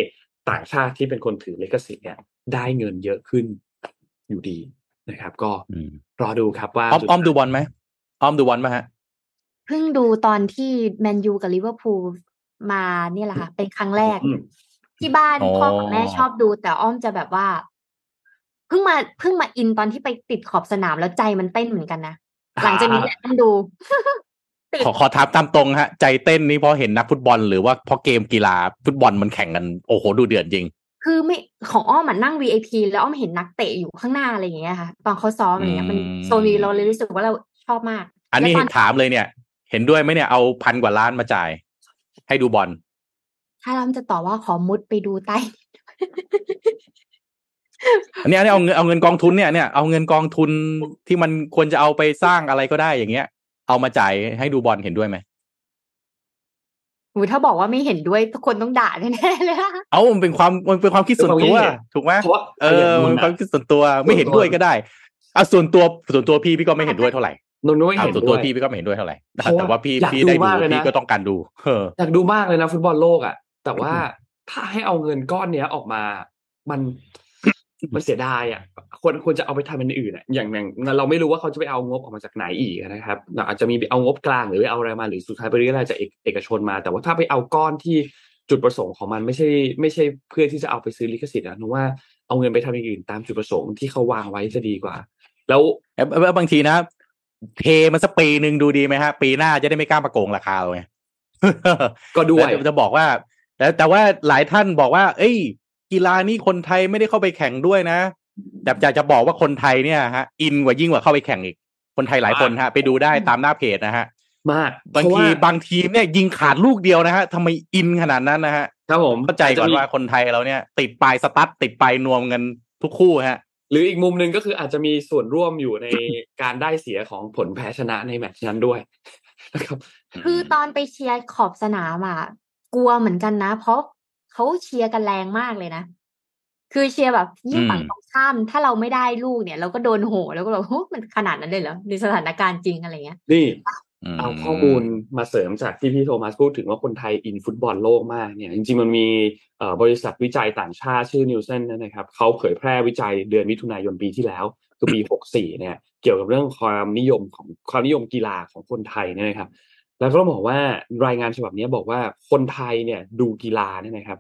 Speaker 3: ต่างชาติที่เป็นคนถือลิขสิทธิ์เนี่ย ได้เงินเยอะขึ้นอยู่ดีนะครับ ก็รอดูครับว่า
Speaker 2: อ้อมดูบอลไหมอ้อมดูบอลมาฮะ
Speaker 4: เพิ่งดูตอนที่แมนยูกับลิเวอร์พูลมาเนี่ยแหละค่ะเป็นครั้งแรก
Speaker 3: อืม
Speaker 4: ที่บ้าน
Speaker 2: อ๋อ
Speaker 4: พ่อกับแม่ชอบดู แต่อ้อมจะแบบว่าเพิ่งมาเพิ่งมาอินตอนที่ไปติดขอบสนามแล้วใจมันเต้นเหมือนกันนะหลังจากนี้เนี่ยต้องดูติด
Speaker 2: ขอขอถามตามตรงฮะ ใจเต้นนี่เพราะเห็นนักฟุตบอลหรือว่าเพราะเกมกีฬาฟุตบอลมันแข่งกันโอ้โหดูเดือดจริง
Speaker 4: คือไม่ของอ้อมมันนั่ง VIP แล้วอ้อมเห็นนักเตะอยู่ข้างหน้าอะไรอย่างเงี้ยค่ะ ตอนเขาซ้อมอะไรเงี้ยมัน
Speaker 2: อืม
Speaker 4: โซนนี้เราเลยรู้สึกว่าเราชอบมาก
Speaker 2: อันนี้
Speaker 4: แล้วต
Speaker 2: ถามเลยเนี่ย เห็นด้วยไหมเนี่ยเอาพันกว่าล้านมาจ่าย ให้ดูบอล
Speaker 4: ถ้าเราจะตอบว่าขอมุดไปดูใต้
Speaker 2: อันนี้อันนี้เอาเงินเอาเงินกองทุนเนี่ยเนี่ยเอาเงินกองทุนที่มันควรจะเอาไปสร้างอะไรก็ได้อย่างเงี้ย เอามาจ่ายให้ดูบอลเห็นด้วยไหม
Speaker 4: หูถ้าบอกว่าไม่เห็นด้วยทุกคนต้องด่าแน่ๆเลยอะ
Speaker 2: เอามันเป็นความมันเป็นความคิดส่วนตัวถูกไหม
Speaker 3: เพราะว่า
Speaker 2: เออมันเป็นความคิดส่วนตัวไม่เห็นด้วยก็ได้อะส่วนตัวส่วนตัวพี่พี่ก็ไม่เห็นด้วยเท่าไหร่
Speaker 3: นนท์ไม่
Speaker 2: อะ
Speaker 3: เห็น
Speaker 2: ส่วน
Speaker 3: ด้
Speaker 2: ตัว
Speaker 3: วย
Speaker 2: พี่พี่ก็ไม่เห็นด้วยเท่าไหร่
Speaker 3: เพราะว่า
Speaker 2: แต่ว่าพี่
Speaker 3: อยาก
Speaker 2: พี่
Speaker 3: ดู
Speaker 2: ได้ดู
Speaker 3: มากเลยนะ
Speaker 2: พี่ก็ต้องการดูเออ
Speaker 3: อยากดูมากเลยนะฟุตบอลโลกอะ แต่ว่าถ้าให้เอาเงินก้อนเนี้ยออกมา มัน มันเสียดายอะควรควรจะเอาไปทำเป็นอื่นอะอย่างอย่างเราไม่รู้ว่าเขาจะไปเอางบออกมาจากไหนอีกนะครับอาจจะมีไปเอางบกลางหรือไปเอาอะไรมาหรือสุดท้ายไปเรียกอะไรจากเอกเอกชนมา แต่ว่าถ้าไปเอาก้อนที่จุดประสงค์ของมันไม่ใช่ ไม่ใช่เพื่อที่จะเอาไปซื้อลิขสิทธิ์อะนึกว่าเอาเงินไปทำอย่างอื่นตามจุดประสงค์ที่เขาวางไว้จะดีกว่า แล้ว
Speaker 2: แล้วแล้วบางทีนะเทมันสักปีหนึ่งดูดีไหมฮะ ปีหน้าจะได้ไม่กล้ามาโกงราคาเราไง
Speaker 3: ก็ด้วย
Speaker 2: แล้วจะบอกว่าแต่แต่ว่าหลายท่านบอกว่า เอ้ย กีฬานี้คนไทยไม่ได้เข้าไปแข่งด้วยนะแต่อยากจะบอกว่าคนไทยเนี่ยฮะอินกว่ายิ่งกว่าเข้าไปแข่งอีก คนไทยหลายคนฮะ ไปดูได้ตามหน้าเพจนะฮะ
Speaker 3: มาก
Speaker 2: บาง
Speaker 3: เพระ
Speaker 2: ที
Speaker 3: ว่
Speaker 2: บางทีมเนี่ยยิงขาดลูกเดียวนะฮะทำไมอินขนาดนั้นนะฮะ
Speaker 3: ครับผม
Speaker 2: เข้าใจก่อนว่าคนไทยเราเนี่ย ติดปลายสตั๊ดติดปลายนวมกันทุกคู่ฮะ
Speaker 3: หรืออีกมุมหนึ่งก็คืออาจจะมีส่วนร่วมอยู่ในการได้เสียของผลแพ้ชนะในแมตช์นั้นด้วยนะครับ
Speaker 4: คือตอนไปเชียร์ขอบสนามอะกลัวเหมือนกันนะ เพราะ เขาเชียร์กันแรงมากเลยนะ คือเชียร์แบบยิ่ง
Speaker 2: อืม
Speaker 4: ฝั่งตรงข้าม ถ้าเราไม่ได้ลูกเนี่ย เราก็โดนโหแล้วก็แบบโหมันขนาดนั้นเลยเหรอในสถานการณ์จริงอะไรเงี้ย
Speaker 3: นี่
Speaker 2: ม
Speaker 3: เอาข้อมูลมาเสริมจากที่พี่โทมัสพูดถึงว่าคนไทยอินฟุตบอลโลกมากเนี่ยจริงๆมันมีเอ่อบริษัทวิจัยต่างชาติชื่อนิวเซนนะครับเขาเผยแพร่วิจัยเดือนมิถุนายนปีที่แล้วคือปี 64 เนี่ย เกี่ยวกับเรื่องความนิยมของความนิยมกีฬาของคนไทยเนี่ยนะครับ แล้วก็ต้องบอกว่ารายงานฉบับนี้บอกว่าคนไทยเนี่ยดูกีฬาเนี่ยนะครับ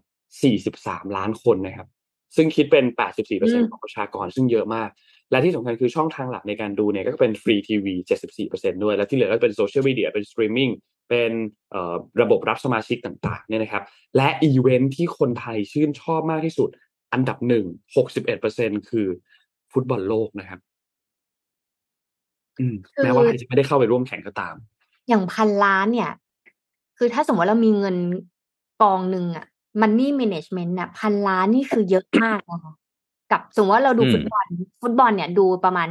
Speaker 3: 43 ล้านคนนะครับ ซึ่งคิดเป็น 84%ของประชากรซึ่งเยอะมาก และที่สำคัญคือช่องทางหลักในการดูเนี่ยก็เป็นฟรีทีวี74%ด้วย และที่เหลือก็เป็นโซเชียลมีเดียเป็นสตรีมมิ่งเป็นเอ่อระบบรับสมาชิกต่างๆเนี่ยนะครับ และอีเวนท์ที่คนไทยชื่นชอบมากที่สุด อันดับหนึ่ง61%คือฟุตบอลโลกนะครับอืม
Speaker 4: คือ
Speaker 3: แม้ว่าไทยจะไม่ได้เข้าไปร่วมแข่งก็ตาม
Speaker 4: อย่างพันล้านเนี่ย คือถ้าสมมติว่าเรามีเงินกองหนึ่งอะมันนี่ management เนี่ยพันล้านนี่คือเยอะมากนะคะกับสมมติว่าเราดู
Speaker 2: อืม
Speaker 4: ฟุตบอล ฟุตบอลเนี่ยดูประมาณ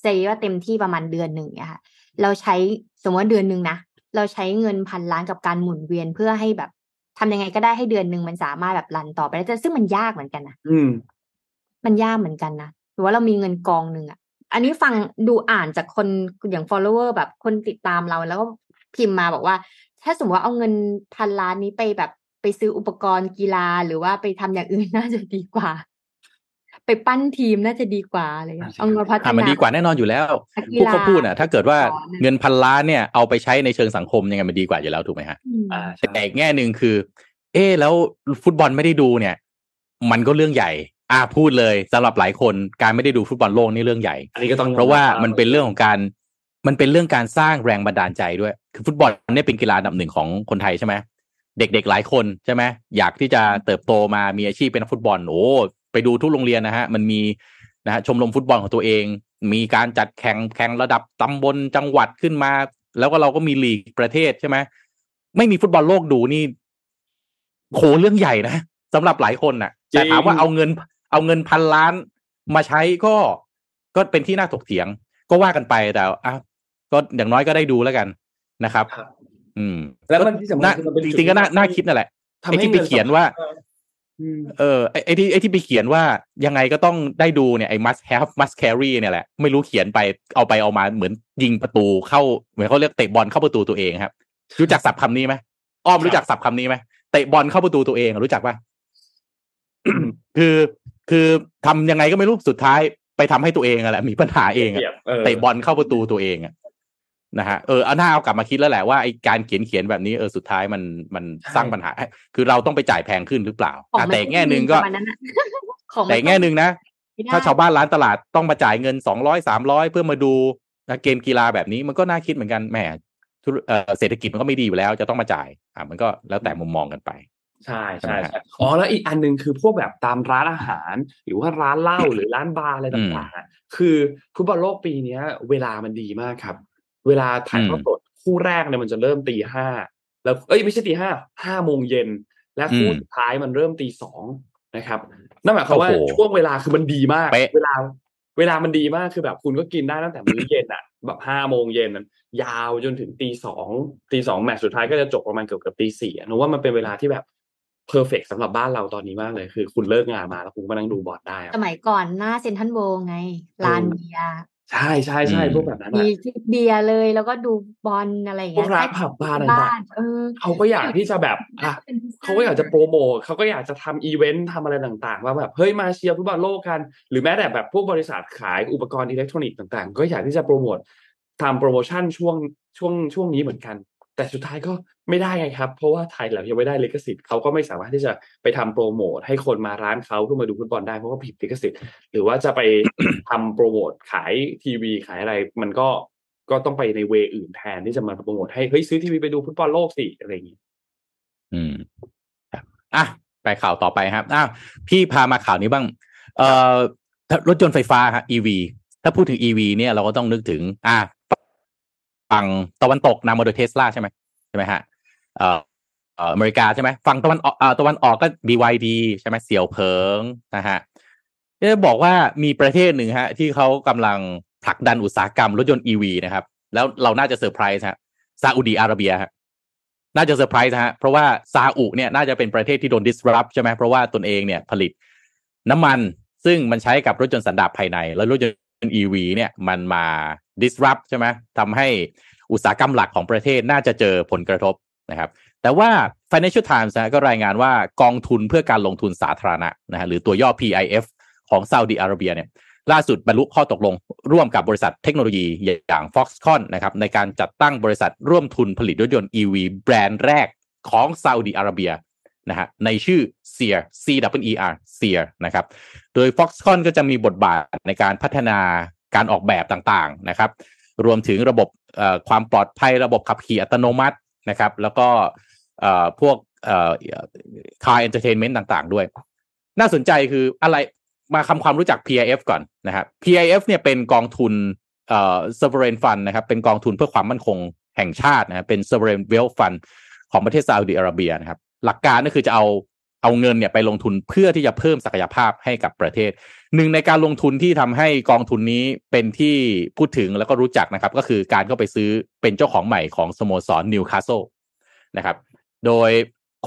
Speaker 4: เซว่าเต็มที่ประมาณเดือนหนึ่งเนี่ยค่ะ เราใช้สมมติว่าเดือนหนึ่งนะเราใช้เงินพันล้านกับการหมุนเวียนเพื่อให้แบบทำยังไงก็ได้ให้เดือนหนึ่งมันสามารถแบบรันต่อไปได้แต่ซึ่งมันยากเหมือนกันนะ
Speaker 3: อืม
Speaker 4: มันยากเหมือนกันนะหรือว่าเรามีเงินกองหนึ่งอะ อันนี้ฟังดูอ่านจากคนอย่าง follower แบบคนติดตามเราแล้วก็พิมพ์มาบอกว่า ถ้าสมมติว่าเอาเงินพันล้านนี้ไปแบบไปซื้ออุปกรณ์กีฬาหรือว่าไปทำอย่างอื่นน่าจะดีกว่า ไปปั้นทีมน่าจะดีกว่าอะไรอย่างเงี้ยเอาเงินพัฒ
Speaker 2: อะมัน
Speaker 4: นา
Speaker 2: ดีกว่าแน่นอนอยู่แล้ว
Speaker 4: นักกี
Speaker 2: พวก
Speaker 4: ฬา
Speaker 2: เขาพูดอะ ถ้าเกิดว่า
Speaker 4: สอนน่ะ
Speaker 2: เงินพันล้านเนี่ยเอาไปใช้ในเชิงสังคมยังไงมันดีกว่าอยู่แล้วถูกไหมฮะ
Speaker 4: อืม
Speaker 3: อ่าใช่
Speaker 2: แต่อีกแง่หนึ่งคือ เอ๊ะแล้วฟุตบอลไม่ได้ดูเนี่ย มันก็เรื่องใหญ่ อ่าพูดเลยสำหรับหลายคนการไม่ได้ดูฟุตบอลโลกนี่เรื่องใหญ่
Speaker 3: อันนี้ก็ต้องยอม
Speaker 2: เพราะว่า
Speaker 3: บ
Speaker 2: มันเป็นเรื่องของการมันเป็นเรื่องการสร้างแรงบันดาลใจด้วย คือฟุตบอลเนี่ยเป็นกีฬาอันดับหนึ่งของคนไทยใช่ไหมเด็กๆหลายคนใช่ไหมอยากที่จะเติบโตมามีอาชีพเป็นนักฟุตบอลโอ้ไปดูทุกโรงเรียนนะฮะมันมีนะฮะชมรมฟุตบอลของตัวเอง มีการจัดแข่งแข่งระดับตำบลจังหวัดขึ้นมา แล้วก็เราก็มีลีกประเทศใช่ไหมไม่มีฟุตบอลโลกดูนี่โหเรื่องใหญ่นะสำหรับหลายคนน่ะแต่ถามว่าเอาเงิน เอาเงินพันล้านมาใช้ก็ก็เป็นที่น่าถกเถียง ก็ว่ากันไปแต่อะก็อย่างน้อยก็ได้ดูแล้วกันนะครับ
Speaker 3: ครับ
Speaker 2: อืม
Speaker 3: แล้วมันที่สำคัญ
Speaker 2: น่า
Speaker 3: คือมันเป็น
Speaker 2: จริงๆก็น่าน่าคิดนั่นแหละ
Speaker 3: ทำ
Speaker 2: ไอ้
Speaker 3: ให้
Speaker 2: ที่ไป
Speaker 3: งิ
Speaker 2: เขียนว่า
Speaker 3: อืม
Speaker 2: เออไอ้ไอ้ที่ไอ้ที่ไปเขียนว่ายังไงก็ต้องได้ดูเนี่ยไอ้ must have must carry เนี่ยแหละ ไม่รู้เขียนไปเอาไปเอามาเหมือนยิงประตูเข้า เหมือนเขาเรียกเตะบอลเข้าประตูตัวเองครับ รู้จักศัพท์คำนี้ไหมอ้อมรู้จักศัพท์คำนี้ไหมเตะบอลเข้าประตูตัวเองอะรู้จักปะคือ คือทำยังไงก็ไม่รู้สุดท้ายไปทำให้ตัวเองอะแหละมีปัญหาเองอะ
Speaker 3: เปรียบออ
Speaker 2: เตะบอลเข้าประตูตัวเองอะนะฮะเออเอาหน้าเอากลับมาคิดแล้วแหละว่าไอการเขียนเขียนแบบนี้เออสุดท้ายมันมันสร้างปัญหา คือเราต้องไปจ่ายแพงขึ้นหรือเปล่า
Speaker 4: ของ
Speaker 2: อะ
Speaker 4: มัน
Speaker 2: แต่อีกแง่หนึ่งก็
Speaker 4: ประมาณนั้นน่ะของมัน
Speaker 2: แต่อีกแง่หนึ่งนะ
Speaker 4: ไม่ได้
Speaker 2: ถ้าชาวบ้านร้านตลาดต้องมาจ่ายเงินสองร้อยสามร้อยเพื่อมาดูนะเกมกีฬาแบบนี้มันก็น่าคิดเหมือนกันแหมธุรเอ่อเศรษฐกิจมันก็ไม่ดีอยู่แล้ว จะต้องมาจ่ายอ่ามันก็แล้วแต่มุมมองกันไป
Speaker 3: ใช่ใช่
Speaker 2: ใช่ไหมฮะ
Speaker 3: ใช่อ๋อแล้วอีกอันหนึ่งคือพวกแบบตามร้านอาหาร หรือว่าร้านเหล้าหรือร้านบาร์อะไรต่างๆอะคือฟุตบอลโลกปีเนี้ย เวลามันดีมากครับ เวลาถ่ายทอดสดคู่แรกเนี่ยมันจะเริ่มตีห้าแล้วเอ้ยไม่ใช่ตีห้าห้าโมงเย็นและคู่
Speaker 2: อืม
Speaker 3: สุดท้ายมันเริ่มตีสองนะครับนั่นหมายความว่า
Speaker 2: โอ้โห
Speaker 3: ช่วงเวลาคือมันดีมาก
Speaker 2: เป๊ะ
Speaker 3: เวลา เวลามันดีมากคือแบบคุณก็กินได้ตั้งแต่มื้อเย็นอะ แบบห้าโมงเย็นนั้นยาวจนถึงตีสองตีสองแมตช์สุดท้ายก็จะจบประมาณเกือบเกือบตีสี่อะหนูว่ามันเป็นเวลาที่แบบ perfect สำหรับบ้านเราตอนนี้มากเลย คือ คุณเลิกงานมาแล้วคุณก็มานั่งดูบอลได้อะ
Speaker 4: สมัยก่อนหน้า Central World ไงลานเบียร์
Speaker 3: ใช่ใช่ใช่
Speaker 2: อืม
Speaker 3: พวกแบบนั้น
Speaker 4: มี
Speaker 3: อะ
Speaker 4: จิบเบียร์เลยแล้วก็ดูบอลอะไรอย่าง
Speaker 3: พว
Speaker 4: เงี้ย
Speaker 3: ร้านผับบาร์
Speaker 4: ที่
Speaker 3: ต่าง
Speaker 4: บ้านเออ
Speaker 3: ๆเขาก็อยากที่จะแบบอะเขาก็อยากจะโปรโมทเขาก็อยากจะทำอีเวนต์ทำอะไรต่างๆ ว่าแบบเฮ้ยมาเชียร์ฟุตบอลโลกกัน หรือแม้แต่แบบพวกบริษัทขายอุปกรณ์อิเล็กทรอนิกส์ต่างๆ ก็อยากที่จะโปรโมททำโปรโมชั่นช่วงช่วงช่วงนี้เหมือนกัน แต่สุดท้ายก็ไม่ได้ไงครับ เพราะว่าไทยเรายังไม่ได้ลิขสิทธิ์เขาก็ไม่สามารถที่จะไปทำโปรโมทให้คนมาร้านเขาเพื่อมาดูฟุตบอลได้เพราะว่าผิดลิขสิทธิ์ หรือว่าจะไปทำโปรโมทขายทีวีขายอะไร มันก็ก็ต้องไปในเวอื่นแทนที่จะมาโปรโมทให้เฮ้ยซื้อทีวีไปดูฟุตบอลโลกสิอะไรอย่างนี้
Speaker 2: อืมครับอะไปข่าวต่อไปครับอ้าวพี่พามาข่าวนี้บ้าง เอ่อถ้ารถยนต์ไฟฟ้าฮะ EV ถ้าพูดถึง EV เนี่ยเราก็ต้องนึกถึง อะ ฝั่งตะวันตกนำมาโดยเทสลาใช่ไหมใช่ไหมฮะเอ่อเอ่ออเมริกาใช่ไหมฝั่งตะวันออกเอ่อตะวันออกก็ BYD ใช่ไหมเสี่ยวเผิงนะฮะจะบอกว่ามีประเทศหนึ่งฮะ ที่เขากำลังผลักดันอุตสาหกรรมรถยนต์ EV นะครับ แล้วเราน่าจะเซอร์ไพรส์ฮะซาอุดีอาระเบียฮะน่าจะเซอร์ไพรส์ฮะเพราะว่าซาอุเนี่ยน่าจะเป็นประเทศที่โดน disrupt ใช่ไหมเพราะว่าตนเองเนี่ยผลิตน้ำมันซึ่งมันใช้กับรถยนต์สันดาปภายใน แล้วรถยนต์ EV เนี่ยมันมา disrupt ใช่ไหมทำให้อุตสาหกรรมหลักของประเทศน่าจะเจอผลกระทบนะครับ แต่ว่า Financial Times นะก็รายงานว่ากองทุนเพื่อการลงทุนสาธารณะนะฮะหรือตัวย่อ PIF ของซาอุดิอาระเบียเนี่ยล่าสุดบรรลุข้อตกลง ร่วมกับบริษัทเทคโนโลยีอย่าง Foxconn นะครับในการจัดตั้งบริษัทร่วมทุนผลิตรถยนต์ EV แบรนด์แรกของซาอุดิอาระเบียนะฮะในชื่อ Seer C W E R Seer นะครับ โดย Foxconn ก็จะมีบทบาทในการพัฒนา การออกแบบต่างๆนะครับ รวมถึงระบบความปลอดภัยระบบขับขี่อัตโนมัตินะครับ แล้วก็พวกเอ่อ car entertainment ต่างๆ ด้วย น่าสนใจคืออะไรมาคำความรู้จัก PIF ก่อนนะครับ PIF เนี่ยเป็นกองทุนเอ่อ sovereign fund นะครับ เป็นกองทุนเพื่อความมั่นคงแห่งชาตินะเป็น sovereign wealth fund ของประเทศซาอุดิอาระเบียนะครับ หลักการก็คือจะเอา เอาเงินเนี่ยไปลงทุนเพื่อที่จะเพิ่มศักยภาพให้กับประเทศ หนึ่งในการลงทุนที่ทำให้กองทุนนี้เป็นที่พูดถึงแล้วก็รู้จักนะครับ ก็คือการเข้าไปซื้อเป็นเจ้าของใหม่ของสโมสรนิวคาสเซิลนะครับ โดย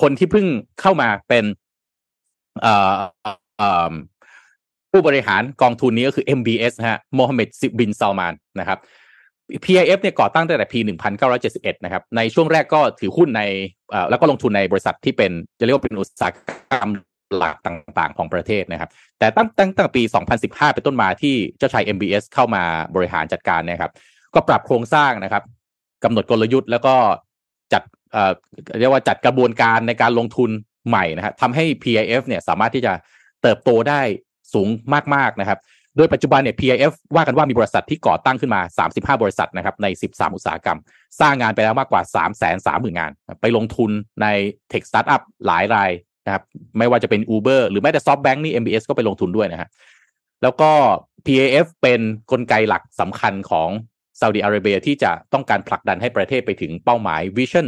Speaker 2: คนที่เพิ่งเข้ามาเป็นผู้บริหารกองทุนนี้ก็คือ MBS นะฮะโมฮัมเหม็ดบินซาลมานนะครับ PIF เนี่ยก่อตั้งตั้งแต่ปี 1971 นะครับ ในช่วงแรกก็ถือหุ้นในแล้วก็ลงทุนในบริษัทที่เป็นจะเรียกว่าเป็นอุตสาหกรรมหลักต่างๆ ของประเทศนะครับ แต่ตั้งตั้งตั้งแต่ปี 2015 เป็นต้นมาที่เจ้าชาย MBS เข้ามาบริหารจัดการนะครับ ก็ปรับโครงสร้างนะครับกำหนดกลยุทธ์แล้วก็จัดเอ่อเรียกว่าจัดกระบวนการในการลงทุนใหม่นะครับทำให้ PIF เนี่ยสามารถที่จะเติบโตได้สูงมากๆนะครับ โดยปัจจุบันเนี่ย PIF ว่ากันว่ามีบริษัทที่ก่อตั้งขึ้นมา 35 บริษัทนะครับใน 13 อุตสาหกรรม สร้างงานไปแล้วมากกว่า 3 3 0 0 0 0 งาน ไปลงทุนใน Tech Startup หลายรายนะครับไม่ว่าจะเป็น Uber หรือแม้แต่ SoftBank นี่ MBS ก็ไปลงทุนด้วยนะฮะแล้วก็ PAF เป็นกลไกหลักสำคัญของซาอุดิอาระเบียที่จะต้องการผลักดันให้ประเทศไปถึงเป้าหมาย Vision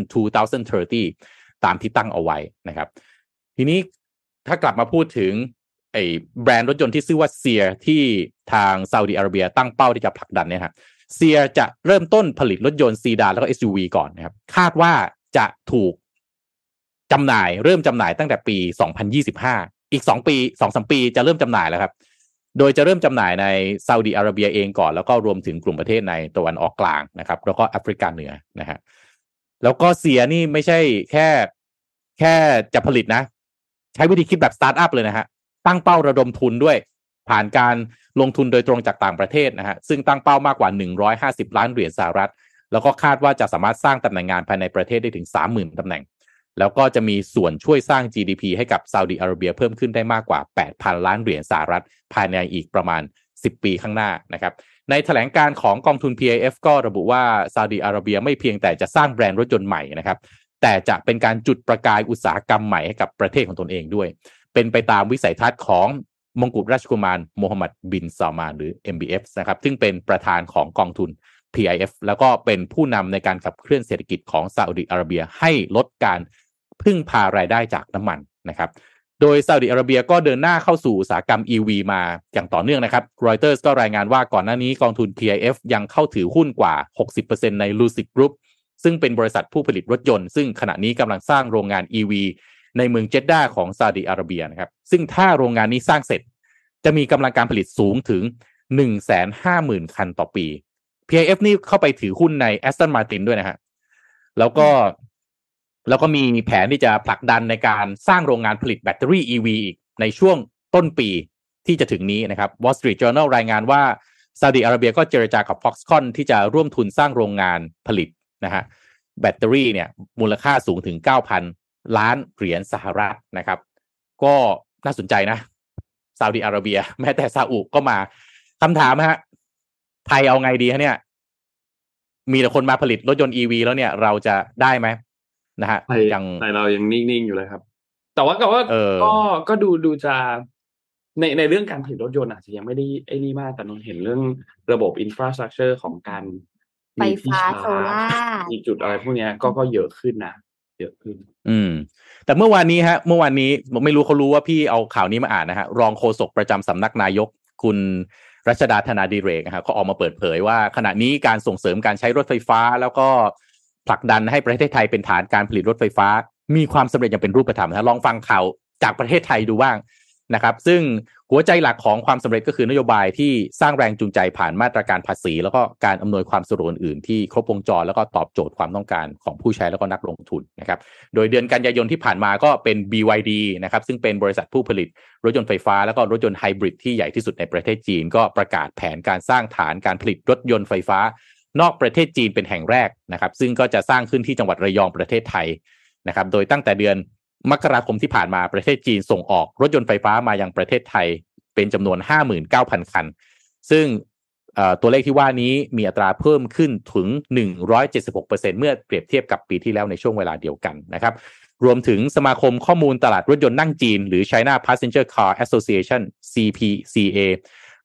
Speaker 2: 2030 ตามที่ตั้งเอาไว้นะครับ ทีนี้ถ้ากลับมาพูดถึง ไอ้แบรนด์รถยนต์ที่ชื่อว่าเซียที่ทางซาอุดิอาระเบียตั้งเป้าที่จะผลักดันเนี่ยครับเซียจะเริ่มต้นผลิตรถยนต์ซีดานแล้วก็ SUV ก่อนนะครับ คาดว่าจะถูกจำหน่ายเริ่มจำหน่ายตั้งแต่ปี 2025 อีก 2 ปี 2-3 ปีจะเริ่มจำหน่ายแล้วครับ โดยจะเริ่มจำหน่ายในซาอุดิอาระเบียเองก่อน แล้วก็รวมถึงกลุ่มประเทศในตะวันออกกลางนะครับ แล้วก็แอฟริกาเหนือนะฮะแล้วก็เซียนี่ไม่ใช่แค่แค่จะผลิตนะ ใช้วิธีคิดแบบสตาร์ทอัพเลยนะฮะ ตั้งเป้าระดมทุนด้วย ผ่านการลงทุนโดยตรงจากต่างประเทศนะฮะซึ่งตั้งเป้ามากกว่า 150 ล้านเหรียญสหรัฐ แล้วก็คาดว่าจะสามารถสร้างตำแหน่งงานภายในประเทศได้ถึง 30,000ตำแหน่ง แล้วก็จะมีส่วนช่วยสร้าง GDP ให้กับซาอุดิอาระเบียเพิ่มขึ้นได้มากกว่า 8,000 ล้านเหรียญสหรัฐ ภายในอีกประมาณ 10 ปีข้างหน้านะครับในแถลงการของกองทุน PIF ก็ระบุว่าซาอุดิอาระเบียไม่เพียงแต่จะสร้างแบรนด์รถยนต์ใหม่นะครับแต่จะเป็นการจุดประกายอุตสาหกรรมใหม่ให้กับประเทศของตนเองด้วย เป็นไปตามวิสัยทัศน์ของมงกุฎราชกุมารโมฮัมหมัดบินซาลมานหรือ MBF นะครับ ซึ่งเป็นประธานของกองทุน PIF แล้วก็เป็นผู้นำในการขับเคลื่อนเศรษฐกิจของซาอุดิอาระเบียให้ลดการพึ่งพารายได้จากน้ำมันนะครับ โดยซาอุดิอาระเบียก็เดินหน้าเข้าสู่อุตสาหกรรม EV มาอย่างต่อเนื่องนะครับรอยเตอร์สก็รายงานว่าก่อนหน้านี้กองทุน PIF ยังเข้าถือหุ้นกว่า 60%ใน Lucid Group ซึ่งเป็นบริษัทผู้ผลิตรถยนต์ ซึ่งขณะนี้กำลังสร้างโรงงาน EV ในเมืองเจดดาของซาอุดิอาระเบียนะครับซึ่งถ้าโรงงานนี้สร้างเสร็จ จะมีกำลังการผลิตสูงถึง 150,000 คันต่อปี PIF นี่เข้าไปถือหุ้นใน Aston Martin ด้วยนะฮะแล้วก็แล้วก็มีแผนที่จะผลักดันในการสร้างโรงงานผลิตแบตเตอรี่ EV อีกในช่วงต้นปีที่จะถึงนี้นะครับ Wall Street Journal รายงานว่าซาอุดิอาระเบียก็เจรจากับ Foxconn ที่จะร่วมทุนสร้างโรงงานผลิตนะฮะแบตเตอรี่เนี่ยมูลค่าสูงถึง9,000 ล้านเหรียญสหรัฐนะครับ ก็น่าสนใจนะซาอุดิอาระเบีย แม้แต่ซาอุก็มาคำถามฮะไทยเอาไงดีฮะเนี่ย มีแต่คนมาผลิตรถยนต์ EV แล้วเนี่ยเราจะได้ไหมนะฮะ
Speaker 3: ไทย
Speaker 2: ยัง
Speaker 3: ไทยเรายังนิ่งๆอยู่เลยครับ แต่ว่าก็ว่า
Speaker 2: เออ
Speaker 3: ก็ก็ดูดูจะในในเรื่องการผลิตรถยนต์อาจจะยังไม่ได้ไอ้นี่มากแต่เห็นเรื่องระบบ infrastructure ของการ
Speaker 4: ไฟฟ้า
Speaker 3: มีที่ชร์จ
Speaker 4: โซล่าร์
Speaker 3: มีจุดอะไรพวกเนี้ยก็ก็เยอะขึ้นนะ เยอะขึ้น
Speaker 2: อืม แต่เมื่อวานนี้ฮะ เมื่อวานนี้ผมไม่รู้เขารู้ว่าพี่เอาข่าวนี้มาอ่านนะฮะ รองโฆษกประจำสำนักนายกคุณรัชดาธนาดิเรกนะฮะเขาออกมาเปิดเผยว่า ขณะนี้การส่งเสริมการใช้รถไฟฟ้า แล้วก็ผลักดันให้ประเทศไทยเป็นฐานการผลิตรถไฟฟ้า มีความสำเร็จอย่างเป็นรูปธรรมนะลองฟังข่าวจากประเทศไทยดูบ้าง นะครับ ซึ่งหัวใจหลักของความสำเร็จก็คือนโยบายที่สร้างแรงจูงใจผ่านมาตรการภาษี แล้วก็การอำนวยความสะดวกอื่นที่ครบวงจรแล้วก็ตอบโจทย์ความต้องการของผู้ใช้แล้วก็นักลงทุนนะครับโดยเดือนกันยายนที่ผ่านมาก็เป็น BYD นะครับซึ่งเป็นบริษัทผู้ผลิตรถยนต์ไฟฟ้า แล้วก็รถยนต์ไฮบริดที่ใหญ่ที่สุดในประเทศจีน ก็ประกาศแผนการสร้างฐานการผลิตรถยนต์ไฟฟ้า นอกประเทศจีนเป็นแห่งแรกนะครับซึ่งก็จะสร้างขึ้นที่จังหวัดระยองประเทศไทยนะครับโดยตั้งแต่เดือน มกราคมที่ผ่านมาประเทศจีนส่งออกรถยนต์ไฟฟ้ามายังประเทศไทยเป็นจำนวน 59,000 คัน ซึ่งตัวเลขที่ว่านี้มีอัตราเพิ่มขึ้นถึง 176%เมื่อเปรียบเทียบกับปีที่แล้วในช่วงเวลาเดียวกันนะครับ รวมถึงสมาคมข้อมูลตลาดรถยนต์นั่งจีน หรือ China Passenger Car Association CPCA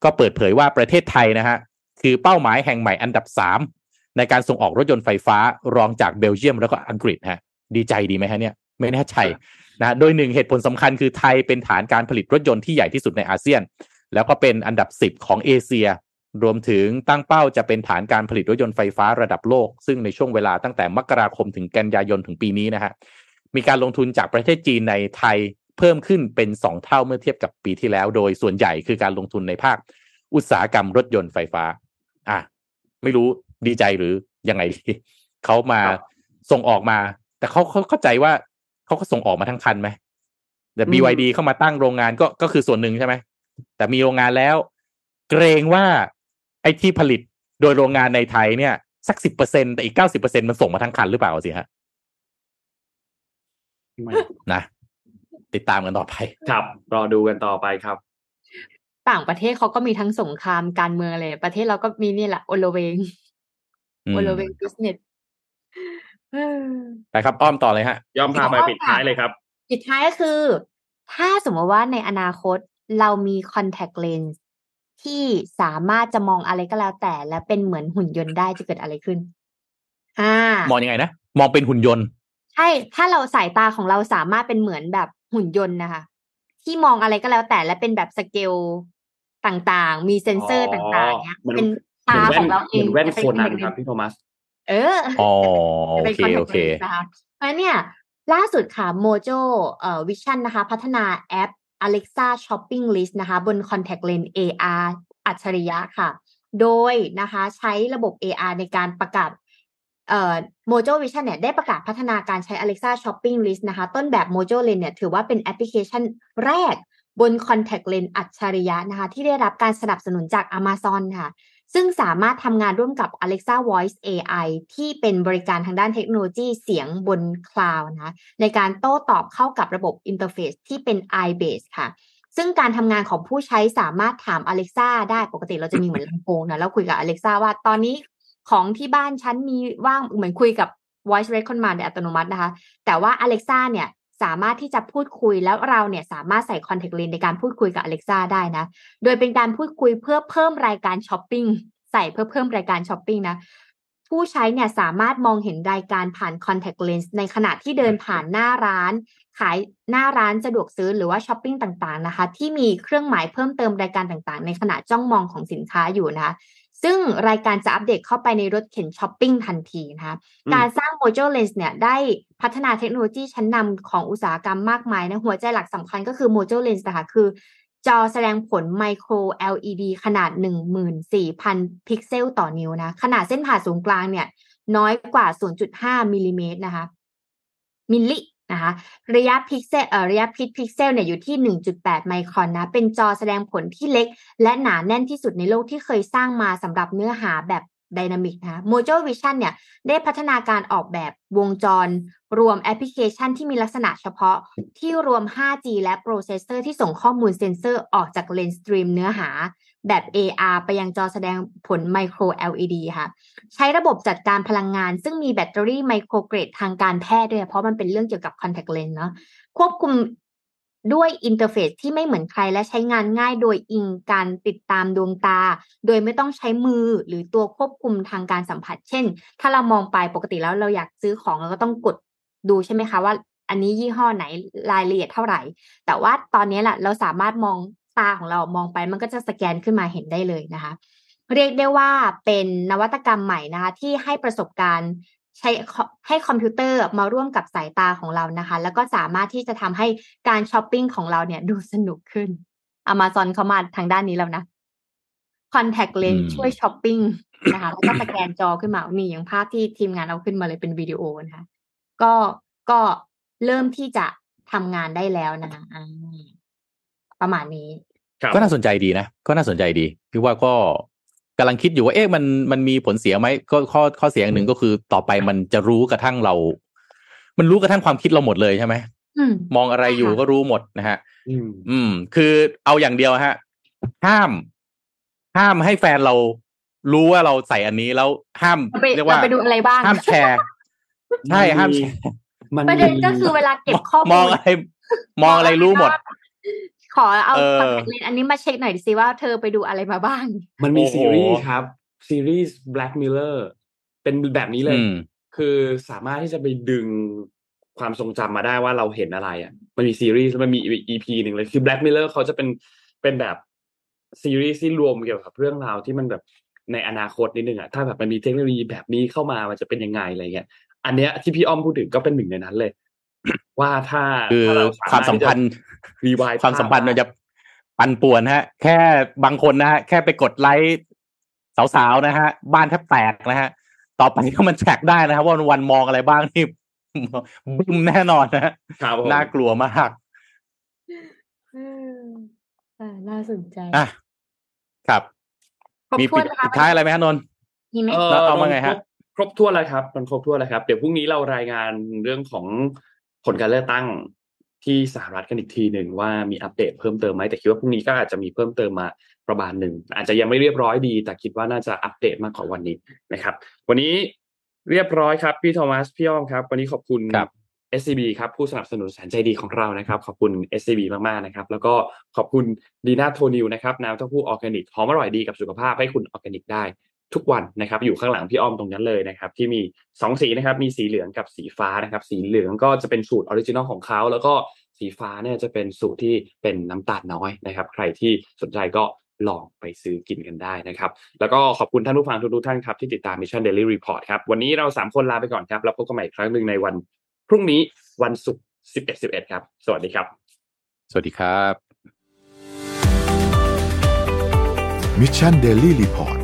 Speaker 2: ก็เปิดเผยว่าประเทศไทยนะฮะคือเป้าหมายแห่งใหม่อันดับ 3 ในการส่งออกรถยนต์ไฟฟ้ารองจากเบลเยียมแล้วก็อังกฤษฮะดีใจดีไหมฮะเนี่ย ไม่แน่ใจนะโดยหนึ่งเหตุผลสำคัญคือไทยเป็นฐานการผลิตรถยนต์ที่ใหญ่ที่สุดในอาเซียน แล้วก็เป็นอันดับ 10 ของเอเชีย รวมถึงตั้งเป้าจะเป็นฐานการผลิตรถยนต์ไฟฟ้าระดับโลก ซึ่งในช่วงเวลาตั้งแต่มกราคมถึงกันยายนถึงปีนี้นะฮะมีการลงทุนจากประเทศจีนในไทยเพิ่มขึ้นเป็น 2 เท่าเมื่อเทียบกับปีที่แล้ว โดยส่วนใหญ่คือการลงทุนในภาค อุตสาหกรรมรถยนต์ไฟฟ้า อะไม่รู้ดีใจหรือยังไงดีเขามา
Speaker 3: ครับ
Speaker 2: ส่งออกมา แต่เขาเขาเข้าใจว่า เขาก็ส่งออกมาทั้งคันไหมแต่
Speaker 3: อืม
Speaker 2: BYD เข้ามาตั้งโรงงานก็ก็คือส่วนหนึ่งใช่ไหมแต่มีโรงงานแล้ว เกรงว่าไอ้ที่ผลิตโดยโรงงานในไทยเนี่ย สักสิบเปอร์เซ็นแต่อีกเก้าสิบเปอร์เซ็นมันส่งมาทั้งคันหรือเปล่าสิฮะ
Speaker 3: ไม่
Speaker 2: นะ ติดตามกันต่อไป
Speaker 3: ครับ รอดูกันต่อไปครับ
Speaker 4: ต่างประเทศเขาก็มีทั้งสงครามการเมืองอะไรประเทศเราก็มีนี่แหละโอโลเวง
Speaker 2: อืม
Speaker 4: โอโลเวงบิสเนส
Speaker 2: ไปครับอ้อมต่อเลยฮะ
Speaker 3: ยอมพาไปปิดท้ายเลยครับ
Speaker 4: ปิดท้ายก็คือ ถ้าสมมติว่าในอนาคตเรามี contact lens ที่สามารถจะมองอะไรก็แล้วแต่ และเป็นเหมือนหุ่นยนต์ได้จะเกิดอะไรขึ้นอ่า
Speaker 2: มองยังไงนะ มองเป็นหุ่นยนต์
Speaker 4: ใช่ ถ้าเราสายตาของเราสามารถเป็นเหมือนแบบหุ่นยนต์นะคะ ที่มองอะไรก็แล้วแต่และเป็นแบบสเกลต่างๆ มีเซ็นเซอร์
Speaker 3: อ๋อ
Speaker 4: ต่างๆเนี้ย
Speaker 3: เหมือน
Speaker 4: เป็นตา
Speaker 3: เหมือน
Speaker 4: ข
Speaker 3: แว่
Speaker 4: อนงเราเอง
Speaker 3: เหมือนแว่น
Speaker 4: จะ
Speaker 3: โค
Speaker 4: เป็
Speaker 3: นัน
Speaker 4: เหมือ
Speaker 3: ครับพี่โทมัส
Speaker 4: เออ
Speaker 2: อ๋อ
Speaker 4: จะ
Speaker 2: โอ
Speaker 4: เป็น
Speaker 2: เค
Speaker 4: contact
Speaker 2: โอเค
Speaker 4: lens นะคะเพราะฉะนั้นเนี่ย ล่าสุดค่ะ Mojo เอ่อ Vision นะคะ พัฒนาแอป Alexa Shopping List นะคะ บน contact lens AR อัจฉริยะค่ะ โดยนะคะใช้ระบบ AR ในการประกาศเอ่อ Mojo Vision เนี่ยได้ประกาศพัฒนาการใช้ Alexa Shopping List นะคะ ต้นแบบ Mojo Lens เนี่ยถือว่าเป็นแอปพลิเคชันแรกบน contact lens อัจฉริยะนะคะ ที่ได้รับการสนับสนุนจาก Amazon ค่ะ ซึ่งสามารถทำงานร่วมกับ Alexa Voice AI ที่เป็นบริการทางด้านเทคโนโลยีเสียงบนคลาวด์นะในการโต้ตอบเข้ากับระบบอินเทอร์เฟซที่เป็น iBase ค่ะ ซึ่งการทำงานของผู้ใช้สามารถถาม Alexa ได้ปกติเราจะมีเหมือนลำโพงนะแล้วคุยกับ Alexa ว่าตอนนี้ของที่บ้านฉันมีว่างเหมือนคุยกับ voice record มาโดยอัตโนมัตินะคะ แต่ว่า Alexa เนี่ย สามารถที่จะพูดคุยแล้วเราเนี่ยสามารถใส่ contact lens ในการพูดคุยกับ Alexa ได้นะ โดยเป็นการพูดคุยเพื่อเพิ่มรายการช้อปปิ้งใส่เพื่อเพิ่มรายการช้อปปิ้งนะผู้ใช้เนี่ยสามารถมองเห็นรายการผ่าน contact lens ในขณะที่เดินผ่านหน้าร้าน ขายหน้าร้านสะดวกซื้อหรือว่าช้อปปิ้งต่างๆนะคะ ที่มีเครื่องหมายเพิ่มเติมรายการต่างๆ ในขณะจ้องมองของสินค้าอยู่นะคะ ซึ่งรายการจะอัปเดตเข้าไปในรถเข็นช้อปปิ้งทันทีนะคะ
Speaker 3: อืม
Speaker 4: การสร้าง Mojo Lens เนี่ยได้พัฒนาเทคโนโลยีชั้นนำของอุตสาหกรรมมากมายนะหัวใจหลักสำคัญก็คือ Mojo Lens นะคะคือจอแสดงผลไมโคร LED ขนาด 14,000 พิกเซลต่อนิ้วนะ ขนาดเส้นผ่าศูนย์กลางเนี่ย น้อยกว่า 0.5 มิลลิเมตรนะคะ มิลลิ นะคะระยะพิกเซลเอ่อระยะพิกพิกเซลเนี่ยอยู่ที่ 1.8 ไมครนนะ เป็นจอแสดงผลที่เล็ก และหนาแน่นที่สุดในโลกที่เคยสร้างมาสำหรับเนื้อหาแบบ dynamic นะคะ Mojo Vision เนี่ยได้พัฒนาการออกแบบวงจร รวมแอปพลิเคชันที่มีลักษณะเฉพาะที่รวม 5G และโปรเซสเซอร์ที่ส่งข้อมูลเซนเซอร์ออกจากเลนส์สตรีมเนื้อหา แบบ AR ไปยังจอแสดงผลไมโคร LED ค่ะ ใช้ระบบจัดการพลังงาน ซึ่งมีแบตเตอรี่ไมโครเกรดทางการแพทย์ด้วย เพราะมันเป็นเรื่องเกี่ยวกับ contact lens เนาะควบคุมด้วยอินเทอร์เฟซที่ไม่เหมือนใครและใช้งานง่ายโดยอิงการติดตามดวงตา โดยไม่ต้องใช้มือหรือตัวควบคุมทางการสัมผัส เช่น ถ้าเรามองไปปกติแล้วเราอยากซื้อของเราก็ต้องกดดูใช่ไหมคะว่าอันนี้ยี่ห้อไหนรายละเอียดเท่าไหร่ แต่ว่าตอนนี้แหละเราสามารถมอง ตาของเรามองไปมันก็จะสแกนขึ้นมาเห็นได้เลยนะคะ เรียกได้ว่าเป็นนวัตกรรมใหม่นะคะที่ให้ประสบการณ์ใช้ให้คอมพิวเตอร์มาร่วมกับสายตาของเรานะคะ แล้วก็สามารถที่จะทำให้การช้อปปิ้งของเราเนี่ยดูสนุกขึ้น Amazon เขามาทางด้านนี้แล้วนะ Contact Lens
Speaker 2: อืม
Speaker 4: ช่วยช้อปปิ้งนะคะแล้วก็สแกนจอขึ้นมา นี่อย่างภาพที่ทีมงานเอาขึ้นมาเลยเป็นวิดีโอนะคะ ก็ก็เริ่มที่จะทำงานได้แล้วนะคะอ่า ประมาณนี้
Speaker 3: ครับ
Speaker 2: ก็น่าสนใจดีนะ ก็น่าสนใจดีพี่ว่าก็กำลังคิดอยู่ว่าเอ๊ะมันมันมีผลเสียไหมก็ข้อข้อเสียอย่างหนึ่งก็คือต่อไปมันจะรู้กระทั่งเรา มันรู้กระทั่งความคิดเราหมดเลยใช่ไหม
Speaker 4: อืม
Speaker 2: มองอะไรอยู่
Speaker 4: ใช่ค่ะ
Speaker 2: ก็รู้หมดนะฮะ
Speaker 3: อืม
Speaker 2: อืม คือเอาอย่างเดียวฮะ ห้าม ห้ามให้แฟนเรารู้ว่าเราใส่อันนี้แล้วห้าม
Speaker 4: เราไป
Speaker 2: เรียก
Speaker 4: เรา
Speaker 2: ว่า
Speaker 4: ไปดูอะไรบ้าง
Speaker 2: ห้ามแชร์ใช่ห้ามแชร์
Speaker 3: มัน
Speaker 4: ประเด็นก็คือเวลาเก็บข้อมูล
Speaker 2: มองอะไร มองอะไรรู้หมด
Speaker 4: ขอเอา
Speaker 2: เออ
Speaker 4: คอนแทคเลนส์อันนี้มาเช็คหน่อยดิสิว่าเธอไปดูอะไรมาบ้าง
Speaker 3: มันมี
Speaker 2: โอ้โห
Speaker 3: ซีรีส์ครับ ซีรีส์ Black Mirror เป็นแบบนี้เลย
Speaker 2: อืม
Speaker 3: คือสามารถที่จะไปดึงความทรงจำมาได้ว่าเราเห็นอะไรอะ มันมีซีรีส์แล้วมันมีอีพีหนึ่งเลยคือ Black Mirror เขาจะเป็นเป็นแบบซีรีส์ที่รวมเกี่ยวกับเรื่องราวที่มันแบบในอนาคตนิดนึงอะถ้าแบบมันมีเทคโนโลยีแบบนี้เข้ามามันจะเป็นยังไงอะไรเงี้ยอันเนี้ยที่พี่อ้อมพูดถึงก็เป็นหนึ่งในนั้นเลย ว่าถ้า
Speaker 2: คือ
Speaker 3: ถ้เร
Speaker 2: ความสัมพันธ์
Speaker 3: รีวาย
Speaker 2: ความสัมพันธ์มันจะปั่นป่วนฮะ แค่บางคนนะฮะ แค่ไปกดไลค์สาวๆนะฮะ บ้านแทบแตกนะฮะ ต่อไปก็มันแทร็กได้นะครับว่าวันมองอะไรบ้างนี่บึ้มแน่นอนนะฮะ
Speaker 3: ครับผม
Speaker 2: น่ากลัวมาก
Speaker 4: อืมอ่าน่าสนใจ
Speaker 2: อะครับ
Speaker 4: ครบ
Speaker 2: มี
Speaker 4: ถ้ว
Speaker 2: ปิ
Speaker 4: น
Speaker 2: ด
Speaker 4: นะคะ
Speaker 2: ปิดท้ายอะไรไหมฮะนนท์
Speaker 4: มีไหม
Speaker 3: เออ
Speaker 2: แล้วเอามาไงฮะ
Speaker 3: ครบครบถ้วนแล้วครับมันครบถ้วนแล้วครับ เดี๋ยวพรุ่งนี้เรารายงานเรื่องของผลการเลือกตั้ง ที่สหรัฐกันอีกทีหนึ่งว่ามีอัปเดตเพิ่มเติมไหมแต่คิดว่าพรุ่งนี้ก็อาจจะมีเพิ่มเติมมาประมาณหนึ่งอาจจะยังไม่เรียบร้อยดี แต่คิดว่าน่าจะอัปเดตมากกว่าวันนี้นะครับ วันนี้เรียบร้อยครับ พี่โทมัสพี่อ้อมครับ วันนี้ขอบคุณ
Speaker 2: ครับ
Speaker 3: SCB ครับผู้สนับสนุนแสนใจดีของเรานะครับ ขอบคุณ SCB มากๆนะครับ แล้วก็ขอบคุณดีน่าโทนิวนะครับน้ำเต้าหู้ออร์แกนิกหอมอร่อยดีกับสุขภาพให้คุณออร์แกนิกได้ ทุกวันนะครับ อยู่ข้างหลังพี่อ้อมตรงนั้นเลยนะครับ ที่มีสองสีนะครับ มีสีเหลืองกับสีฟ้านะครับ สีเหลืองก็จะเป็นสูตร original ของเขาแล้วก็สีฟ้าเนี่ยจะเป็นสูตรที่เป็นน้ำตาลน้อยนะครับ ใครที่สนใจก็ลองไปซื้อกินกันได้นะครับ แล้วก็ขอบคุณท่านผู้ฟังทุกๆท่านครับที่ติดตาม Mission Daily Report ครับ วันนี้เราสามคนลาไปก่อนครับ แล้วพบกันใหม่อีกครั้งหนึ่งในวัน พรุ่งนี้วันศุกร์ 11 11 ครับ สวัสดีครับ
Speaker 2: สวัสดีครับ
Speaker 1: Mission Daily Report